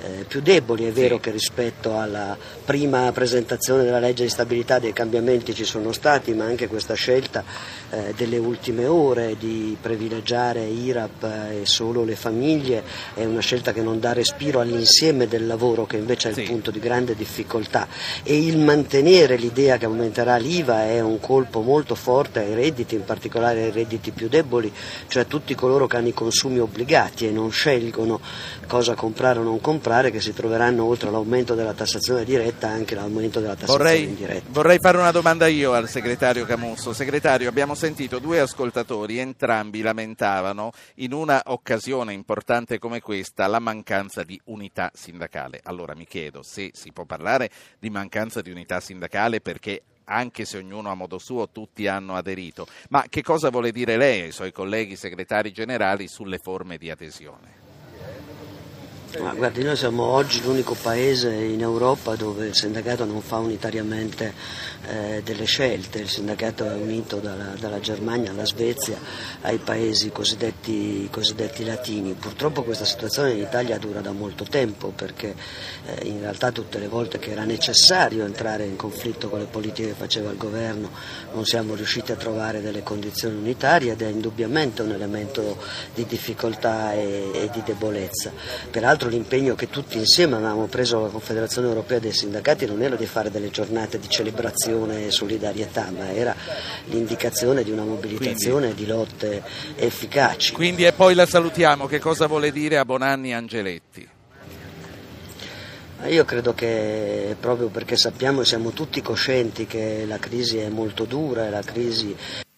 M: eh, più deboli. È vero sì. che rispetto alla prima presentazione della legge di stabilità dei cambiamenti ci sono stati, ma anche questa scelta eh, delle ultime ore di privilegiare IRAP e solo le famiglie è una scelta che non dà respiro all'insieme del lavoro che invece è il punto di grande difficoltà e il mantenere l'idea che aumenterà l'IVA è un colpo molto forte ai redditi, in particolare ai redditi più deboli, cioè tutti coloro che hanno i consumi obbligati e non scelgono cosa comprare o non comprare che si troveranno oltre all'aumento della tassazione diretta anche l'aumento della tassazione
A: vorrei,
M: indiretta.
A: Vorrei fare una domanda io al segretario Camusso. Segretario, abbiamo sentito due ascoltatori, entrambi lamentavano in una occasione importante come questa la mancanza di unità sindacale. Allora mi chiedo se si può parlare di mancanza di unità sindacale perché anche se ognuno a modo suo tutti hanno aderito. Ma che cosa vuole dire lei ai suoi colleghi segretari generali sulle forme di adesione?
M: Ma guardi, noi siamo oggi l'unico paese in Europa dove il sindacato non fa unitariamente eh, delle scelte, il sindacato è unito dalla, dalla, Germania alla Svezia ai paesi cosiddetti, cosiddetti, latini. Purtroppo questa situazione in Italia dura da molto tempo perché eh, in realtà tutte le volte che era necessario entrare in conflitto con le politiche che faceva il governo non siamo riusciti a trovare delle condizioni unitarie ed è indubbiamente un elemento di difficoltà e, e di debolezza. Peraltro l'impegno che tutti insieme avevamo preso alla Confederazione Europea dei Sindacati non era di fare delle giornate di celebrazione e solidarietà, ma era l'indicazione di una mobilitazione Quindi. di lotte efficaci.
A: Quindi e poi la salutiamo, che cosa vuole dire a Bonanni Angeletti?
M: Io credo che proprio perché sappiamo e siamo tutti coscienti che la crisi è molto dura e la crisi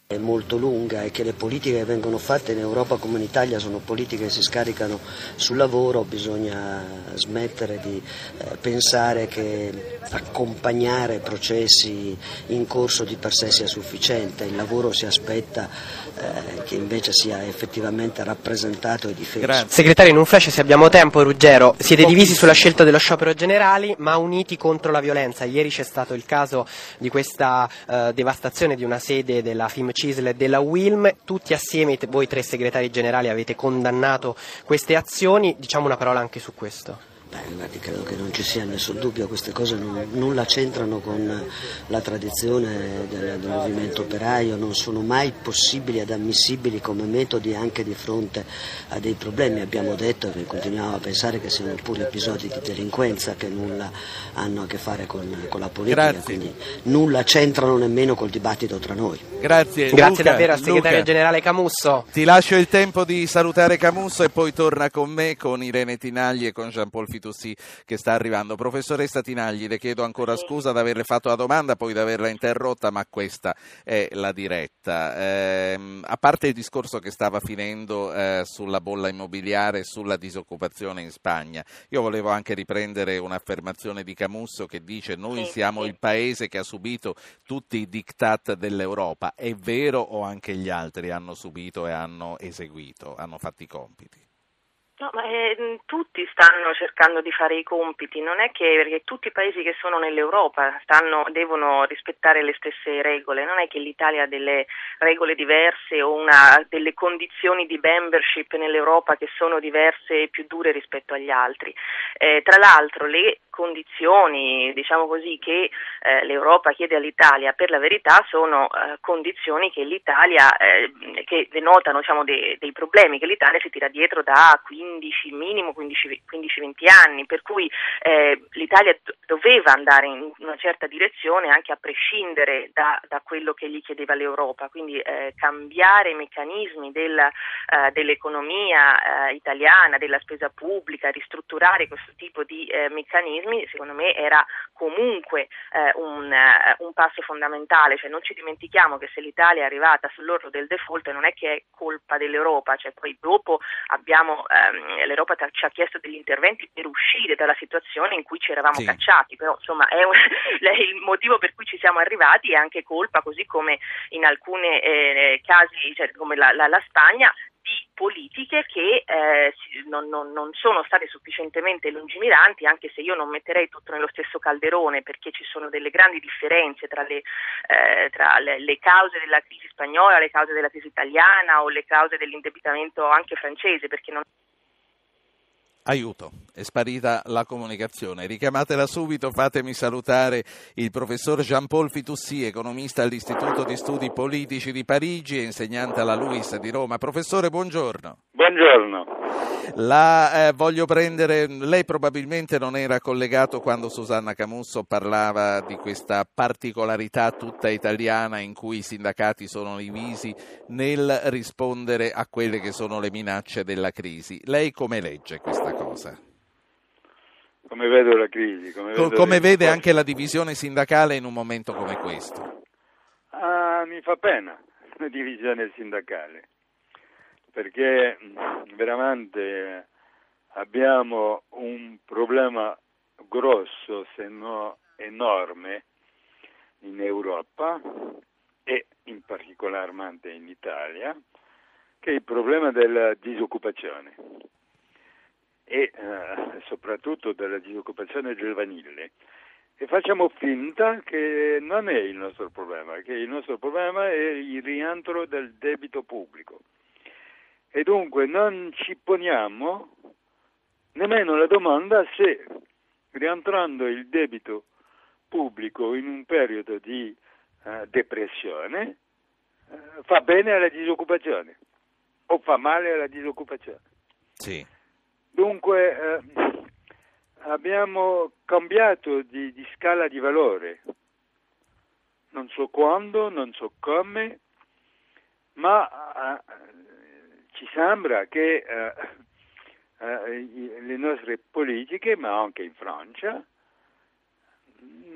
M: è molto lunga e che le politiche che vengono fatte in Europa come in Italia sono politiche che si scaricano sul lavoro, bisogna smettere di eh, pensare che accompagnare processi in corso di per sé sia sufficiente, il lavoro si aspetta eh, che invece sia effettivamente rappresentato e difeso.
B: Grazie. Segretario, in un flash se abbiamo tempo, Ruggero, siete divisi sulla scelta dello sciopero generali ma uniti contro la violenza. Ieri c'è stato il caso di questa eh, devastazione di una sede della FIM CISL e della WILM, tutti assieme, voi tre segretari generali avete condannato queste azioni, diciamo una parola anche su questo.
M: Beh, credo che non ci sia nessun dubbio, queste cose non, nulla c'entrano con la tradizione del, del, movimento operaio, non sono mai possibili ed ammissibili come metodi anche di fronte a dei problemi. Abbiamo detto e continuiamo a pensare che siano pure episodi di delinquenza che nulla hanno a che fare con, con la politica,
A: Grazie.
M: quindi nulla c'entrano nemmeno col dibattito tra noi.
A: Grazie,
B: Grazie
A: Luca,
B: davvero al segretario
A: Luca,
B: generale Camusso.
A: Ti lascio il tempo di salutare Camusso e poi torna con me, con Irene Tinagli e con Jean-Paul Fitto Fitoussi che sta arrivando. Professoressa Tinagli, le chiedo ancora scusa di averle fatto la domanda, poi di averla interrotta, ma questa è la diretta. Eh, a parte il discorso che stava finendo eh, sulla bolla immobiliare e sulla disoccupazione in Spagna, io volevo anche riprendere un'affermazione di Camusso che dice noi siamo il paese che ha subito tutti i diktat dell'Europa. È vero o anche gli altri hanno subito e hanno eseguito, hanno fatto i compiti?
L: No, ma eh, tutti stanno cercando di fare i compiti, non è che perché tutti i paesi che sono nell'Europa stanno, devono rispettare le stesse regole, non è che l'Italia ha delle regole diverse o una, delle condizioni di membership nell'Europa che sono diverse e più dure rispetto agli altri. Eh, tra l'altro le condizioni, diciamo così, che eh, l'Europa chiede all'Italia per la verità sono eh, condizioni che l'Italia, eh, che denotano diciamo, dei, dei problemi che l'Italia si tira dietro da 15 15, minimo 15-20 anni, per cui eh, l'Italia doveva andare in una certa direzione anche a prescindere da, da quello che gli chiedeva l'Europa, quindi eh, cambiare i meccanismi del, eh, dell'economia italiana, della spesa pubblica, ristrutturare questo tipo di eh, meccanismi, secondo me era comunque eh, un, un, passo fondamentale, cioè non ci dimentichiamo che se l'Italia è arrivata sull'orlo del default non è che è colpa dell'Europa, cioè poi dopo abbiamo ehm, Ehm, l'Europa ci ha chiesto degli interventi per uscire dalla situazione in cui ci eravamo sì. cacciati, però insomma è un, il motivo per cui ci siamo arrivati è anche colpa, così come in alcuni eh, casi, cioè, come la, la, la Spagna, di politiche che eh, non, non, non, sono state sufficientemente lungimiranti, anche se io non metterei tutto nello stesso calderone, perché ci sono delle grandi differenze tra le, eh, tra le, le cause della crisi spagnola, le cause della crisi italiana o le cause dell'indebitamento anche francese, perché non
A: Aiuto, è sparita la comunicazione. Richiamatela subito, fatemi salutare il professor Jean-Paul Fitoussi, economista all'Istituto di Studi Politici di Parigi e insegnante alla LUIS di Roma. Professore, buongiorno.
N: Buongiorno.
A: La eh, voglio prendere, lei probabilmente non era collegato quando Susanna Camusso parlava di questa particolarità tutta italiana in cui i sindacati sono divisi nel rispondere a quelle che sono le minacce della crisi. Lei come legge questa cosa?
N: Come vedo la crisi?
A: Come, vedo come vede anche la divisione sindacale in un momento come questo?
N: Ah, mi fa pena la divisione sindacale perché veramente abbiamo un problema grosso, se no enorme, in Europa e in particolarmente in Italia, che è il problema della disoccupazione e eh, soprattutto della disoccupazione giovanile. E facciamo finta che non è il nostro problema, che il nostro problema è il rientro del debito pubblico. E dunque non ci poniamo nemmeno la domanda se rientrando il debito pubblico in un periodo di uh, depressione uh, fa bene alla disoccupazione o fa male alla disoccupazione.
A: Sì.
N: Dunque uh, abbiamo cambiato di, di scala di valore, non so quando, non so come, ma ci sembra che eh, eh, le nostre politiche, ma anche in Francia,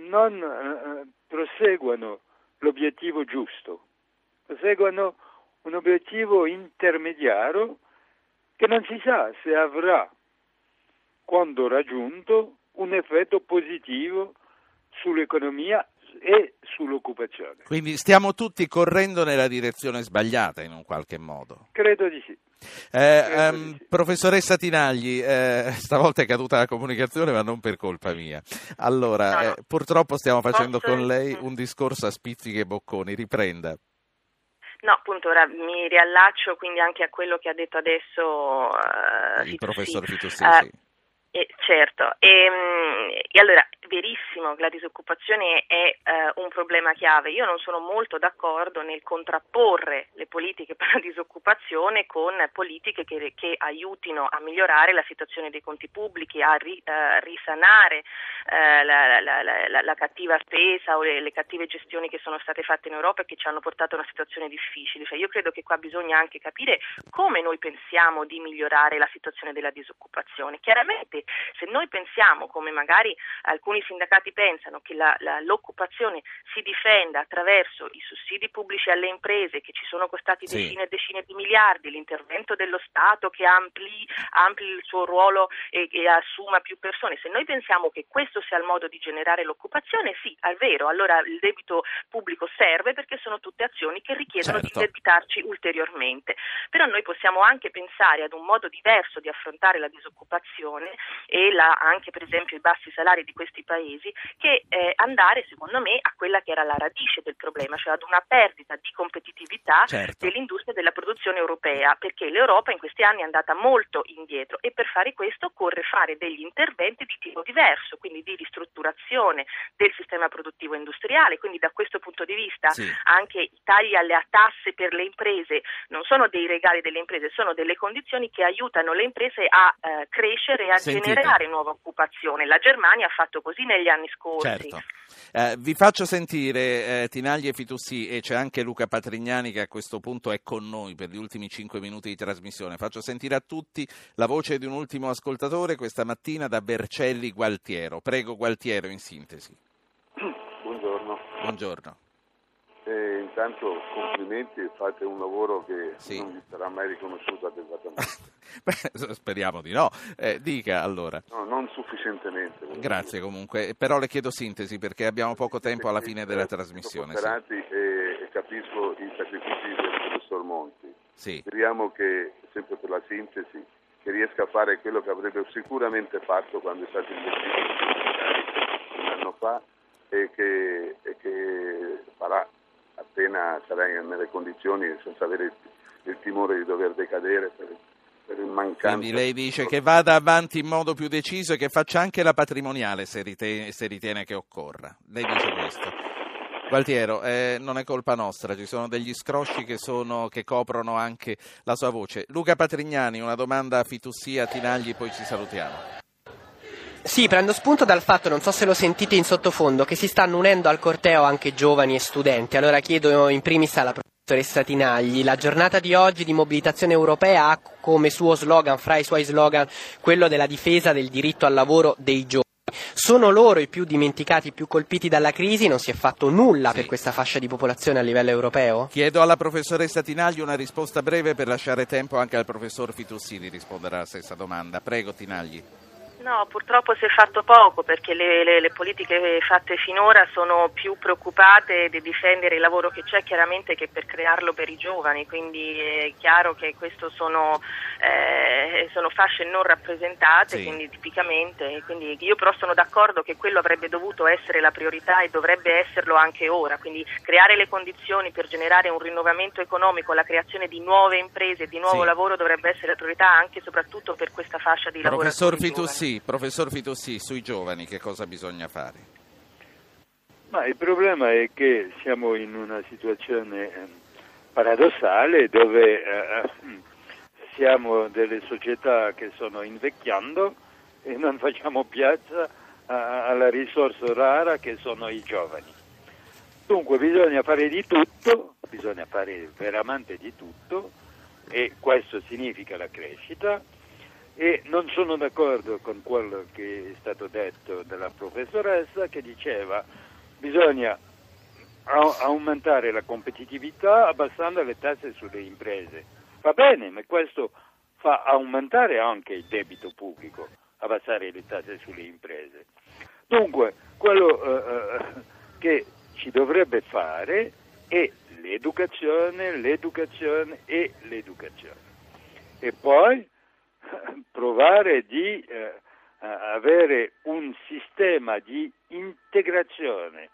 N: non eh, proseguono l'obiettivo giusto, proseguono un obiettivo intermediario che non si sa se avrà, quando raggiunto, un effetto positivo sull'economia e sull'occupazione.
A: Quindi stiamo tutti correndo nella direzione sbagliata in un qualche modo.
N: Credo di sì.
A: Eh, sì. Professoressa Tinagli, eh, stavolta è caduta la comunicazione ma non per colpa mia. Allora, no, no. Eh, purtroppo stiamo facendo Posso... con lei un discorso a spizzichi e bocconi, riprenda.
L: No, appunto, ora mi riallaccio quindi anche a quello che ha detto adesso
A: uh, il Fitossi. professor Fitossi. Uh,
L: eh, certo, e, ehm, e, allora verissimo che la disoccupazione è eh, un problema chiave. Io non sono molto d'accordo nel contrapporre le politiche per la disoccupazione con politiche che, che aiutino a migliorare la situazione dei conti pubblici, a ri, eh, risanare eh, la, la, la, la, cattiva spesa o le, le, cattive gestioni che sono state fatte in Europa e che ci hanno portato a una situazione difficile. Cioè, io credo che qua bisogna anche capire come noi pensiamo di migliorare la situazione della disoccupazione. Chiaramente se noi pensiamo, come magari alcuni sindacati pensano, che la, la, l'occupazione si difenda attraverso i sussidi pubblici alle imprese che ci sono costati sì. decine e decine di miliardi, l'intervento dello Stato che ampli, ampli il suo ruolo e, e, assuma più persone, se noi pensiamo che questo sia il modo di generare l'occupazione, sì, è vero, allora il debito pubblico serve perché sono tutte azioni che richiedono certo. di indebitarci ulteriormente. Però noi possiamo anche pensare ad un modo diverso di affrontare la disoccupazione e la, anche per esempio i bassi salari di questi paesi che eh, andare secondo me a quella che era la radice del problema, cioè ad una perdita di competitività certo. dell'industria della produzione europea, perché l'Europa in questi anni è andata molto indietro e per fare questo occorre fare degli interventi di tipo diverso, quindi di ristrutturazione del sistema produttivo industriale, quindi da questo punto di vista sì. anche i tagli alle tasse per le imprese non sono dei regali delle imprese, sono delle condizioni che aiutano le imprese a eh, crescere e a Sentite. generare nuova occupazione. La Germania ha fatto così negli anni scorsi.
A: Certo. Eh, vi faccio sentire eh, Tinagli e Fitussi e c'è anche Luca Patrignani che a questo punto è con noi per gli ultimi cinque minuti di trasmissione. Faccio sentire a tutti la voce di un ultimo ascoltatore questa mattina da Bercelli Gualtiero. Prego Gualtiero in sintesi.
O: Buongiorno.
A: Buongiorno.
O: Intanto complimenti, fate un lavoro che sì. non vi sarà mai riconosciuto adeguatamente.
A: Beh, speriamo di no. Eh, dica allora.
O: No, non sufficientemente.
A: Grazie comunque, però le chiedo sintesi perché abbiamo poco tempo alla fine della trasmissione.
O: Sì. e, e, capisco i sacrifici del professor Monti.
A: Sì.
O: Speriamo che, sempre per la sintesi, che riesca a fare quello che avrebbe sicuramente fatto quando è stato investito un anno fa e che, e che farà appena sarai nelle condizioni senza avere il, il timore di dover decadere per, per il mancanza.
A: Quindi lei dice che vada avanti in modo più deciso e che faccia anche la patrimoniale se ritiene, se ritiene che occorra. Lei dice questo. Gualtiero, eh, non è colpa nostra, ci sono degli scrosci che, sono, che, coprono anche la sua voce. Luca Patrignani, una domanda a Fitussia, Tinagli, poi ci salutiamo.
B: Sì, prendo spunto dal fatto, non so se lo sentite in sottofondo, che si stanno unendo al corteo anche giovani e studenti. Allora chiedo in primis alla professoressa Tinagli, la giornata di oggi di mobilitazione europea ha come suo slogan, fra i suoi slogan, quello della difesa del diritto al lavoro dei giovani. Sono loro i più dimenticati, i più colpiti dalla crisi? Non si è fatto nulla sì. per questa fascia di popolazione a livello europeo?
A: Chiedo alla professoressa Tinagli una risposta breve per lasciare tempo anche al professor Fitussi di rispondere alla stessa domanda. Prego Tinagli.
L: No, purtroppo si è fatto poco perché le, le, le, politiche fatte finora sono più preoccupate di difendere il lavoro che c'è chiaramente che per crearlo per i giovani, quindi è chiaro che questo sono, eh, sono fasce non rappresentate, sì. quindi tipicamente, quindi io però sono d'accordo che quello avrebbe dovuto essere la priorità e dovrebbe esserlo anche ora, quindi creare le condizioni per generare un rinnovamento economico, la creazione di nuove imprese, di nuovo sì. lavoro dovrebbe essere la priorità anche e soprattutto per questa fascia di lavoro.
A: Professor Fitussi, professor Fitossi, sui giovani che cosa bisogna fare?
N: Ma il problema è che siamo in una situazione eh, paradossale dove eh, siamo delle società che sono invecchiando e non facciamo piazza alla risorsa rara che sono i giovani. Dunque bisogna fare di tutto, bisogna fare veramente di tutto e questo significa la crescita e non sono d'accordo con quello che è stato detto dalla professoressa che diceva bisogna aumentare la competitività abbassando le tasse sulle imprese. Va bene, ma questo fa aumentare anche il debito pubblico, abbassare le tasse sulle imprese. Dunque, quello eh, eh che ci dovrebbe fare è l'educazione, l'educazione e l'educazione. E poi provare di eh, avere un sistema di integrazione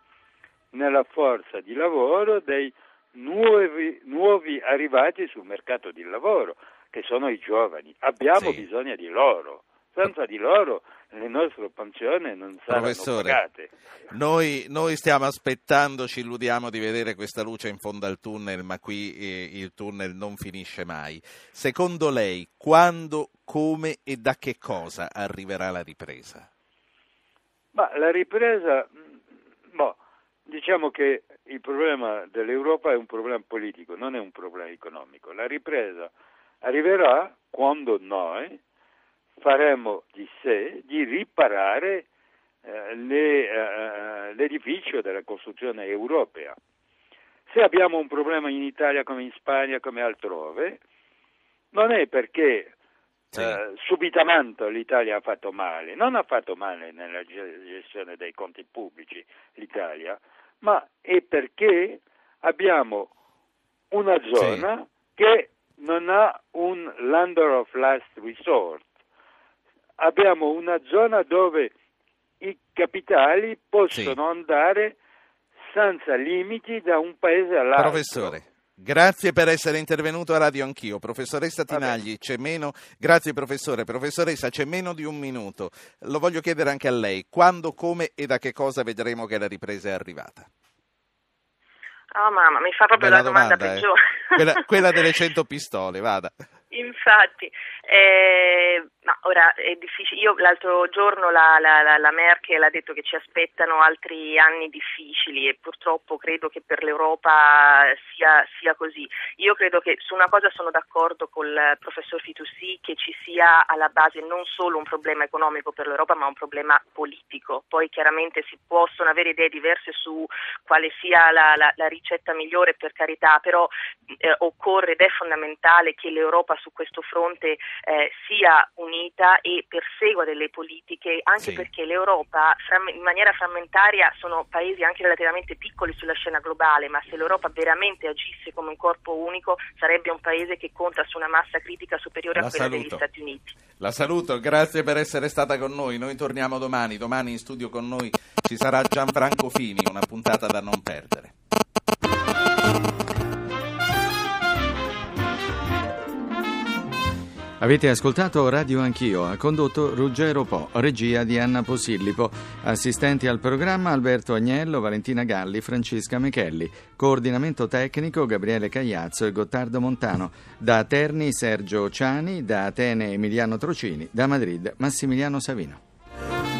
N: nella forza di lavoro dei nuovi, nuovi arrivati sul mercato del lavoro, che sono i giovani. Abbiamo sì. bisogno di loro, Senza di loro le nostre pensioni non saranno
A: Professore,
N: pagate.
A: Noi, noi stiamo aspettando, ci illudiamo di vedere questa luce in fondo al tunnel, ma qui eh, il tunnel non finisce mai. Secondo lei, quando, come e da che cosa arriverà la ripresa?
N: Ma la ripresa, mm, boh, diciamo che il problema dell'Europa è un problema politico, non è un problema economico. La ripresa arriverà quando noi faremo di sé di riparare eh, le, eh, l'edificio della costruzione europea. Se abbiamo un problema in Italia come in Spagna come altrove, non è perché
A: Sì.
N: eh, subitamente l'Italia ha fatto male, non ha fatto male nella ge- gestione dei conti pubblici l'Italia, ma è perché abbiamo una zona che non ha un lender of last resort. Abbiamo una zona dove i capitali possono andare senza limiti da un paese all'altro.
A: Professore, grazie per essere intervenuto a Radio Anch'io. Professoressa Tinagli, c'è meno... Grazie professore. Professoressa, c'è meno di un minuto. Lo voglio chiedere anche a lei. Quando, come e da che cosa vedremo che la ripresa è arrivata?
L: Oh mamma, mi fa proprio
A: Bella
L: la domanda,
A: domanda, eh.
L: peggiore.
A: Quella, quella delle 100 pistole, vada.
L: Infatti, eh, ma ora è difficile. Io l'altro giorno la, la, la, Merkel ha detto che ci aspettano altri anni difficili e purtroppo credo che per l'Europa sia, sia così. Io credo che su una cosa sono d'accordo col professor Fitoussi che ci sia alla base non solo un problema economico per l'Europa ma un problema politico. Poi chiaramente si possono avere idee diverse su quale sia la, la, la ricetta migliore per carità, però eh, occorre ed è fondamentale che l'Europa su questo fronte eh, sia unita e persegua delle politiche, anche
A: Sì.
L: perché l'Europa in maniera frammentaria sono paesi anche relativamente piccoli sulla scena globale, ma se l'Europa veramente agisse come un corpo unico sarebbe un paese che conta su una massa critica superiore
A: La
L: a quella degli
A: saluto.
L: Stati Uniti.
A: La saluto, grazie per essere stata con noi. Noi torniamo domani. Domani in studio con noi ci sarà Gianfranco Fini, una puntata da non perdere.
P: Avete ascoltato Radio Anch'io, ha condotto Ruggero Po, regia di Anna Posillipo, assistenti al programma Alberto Agnello, Valentina Galli, Francesca Mechelli, coordinamento tecnico Gabriele Cagliazzo e Gottardo Montano, da Terni Sergio Ciani, da Atene Emiliano Trocini, da Madrid Massimiliano Savino.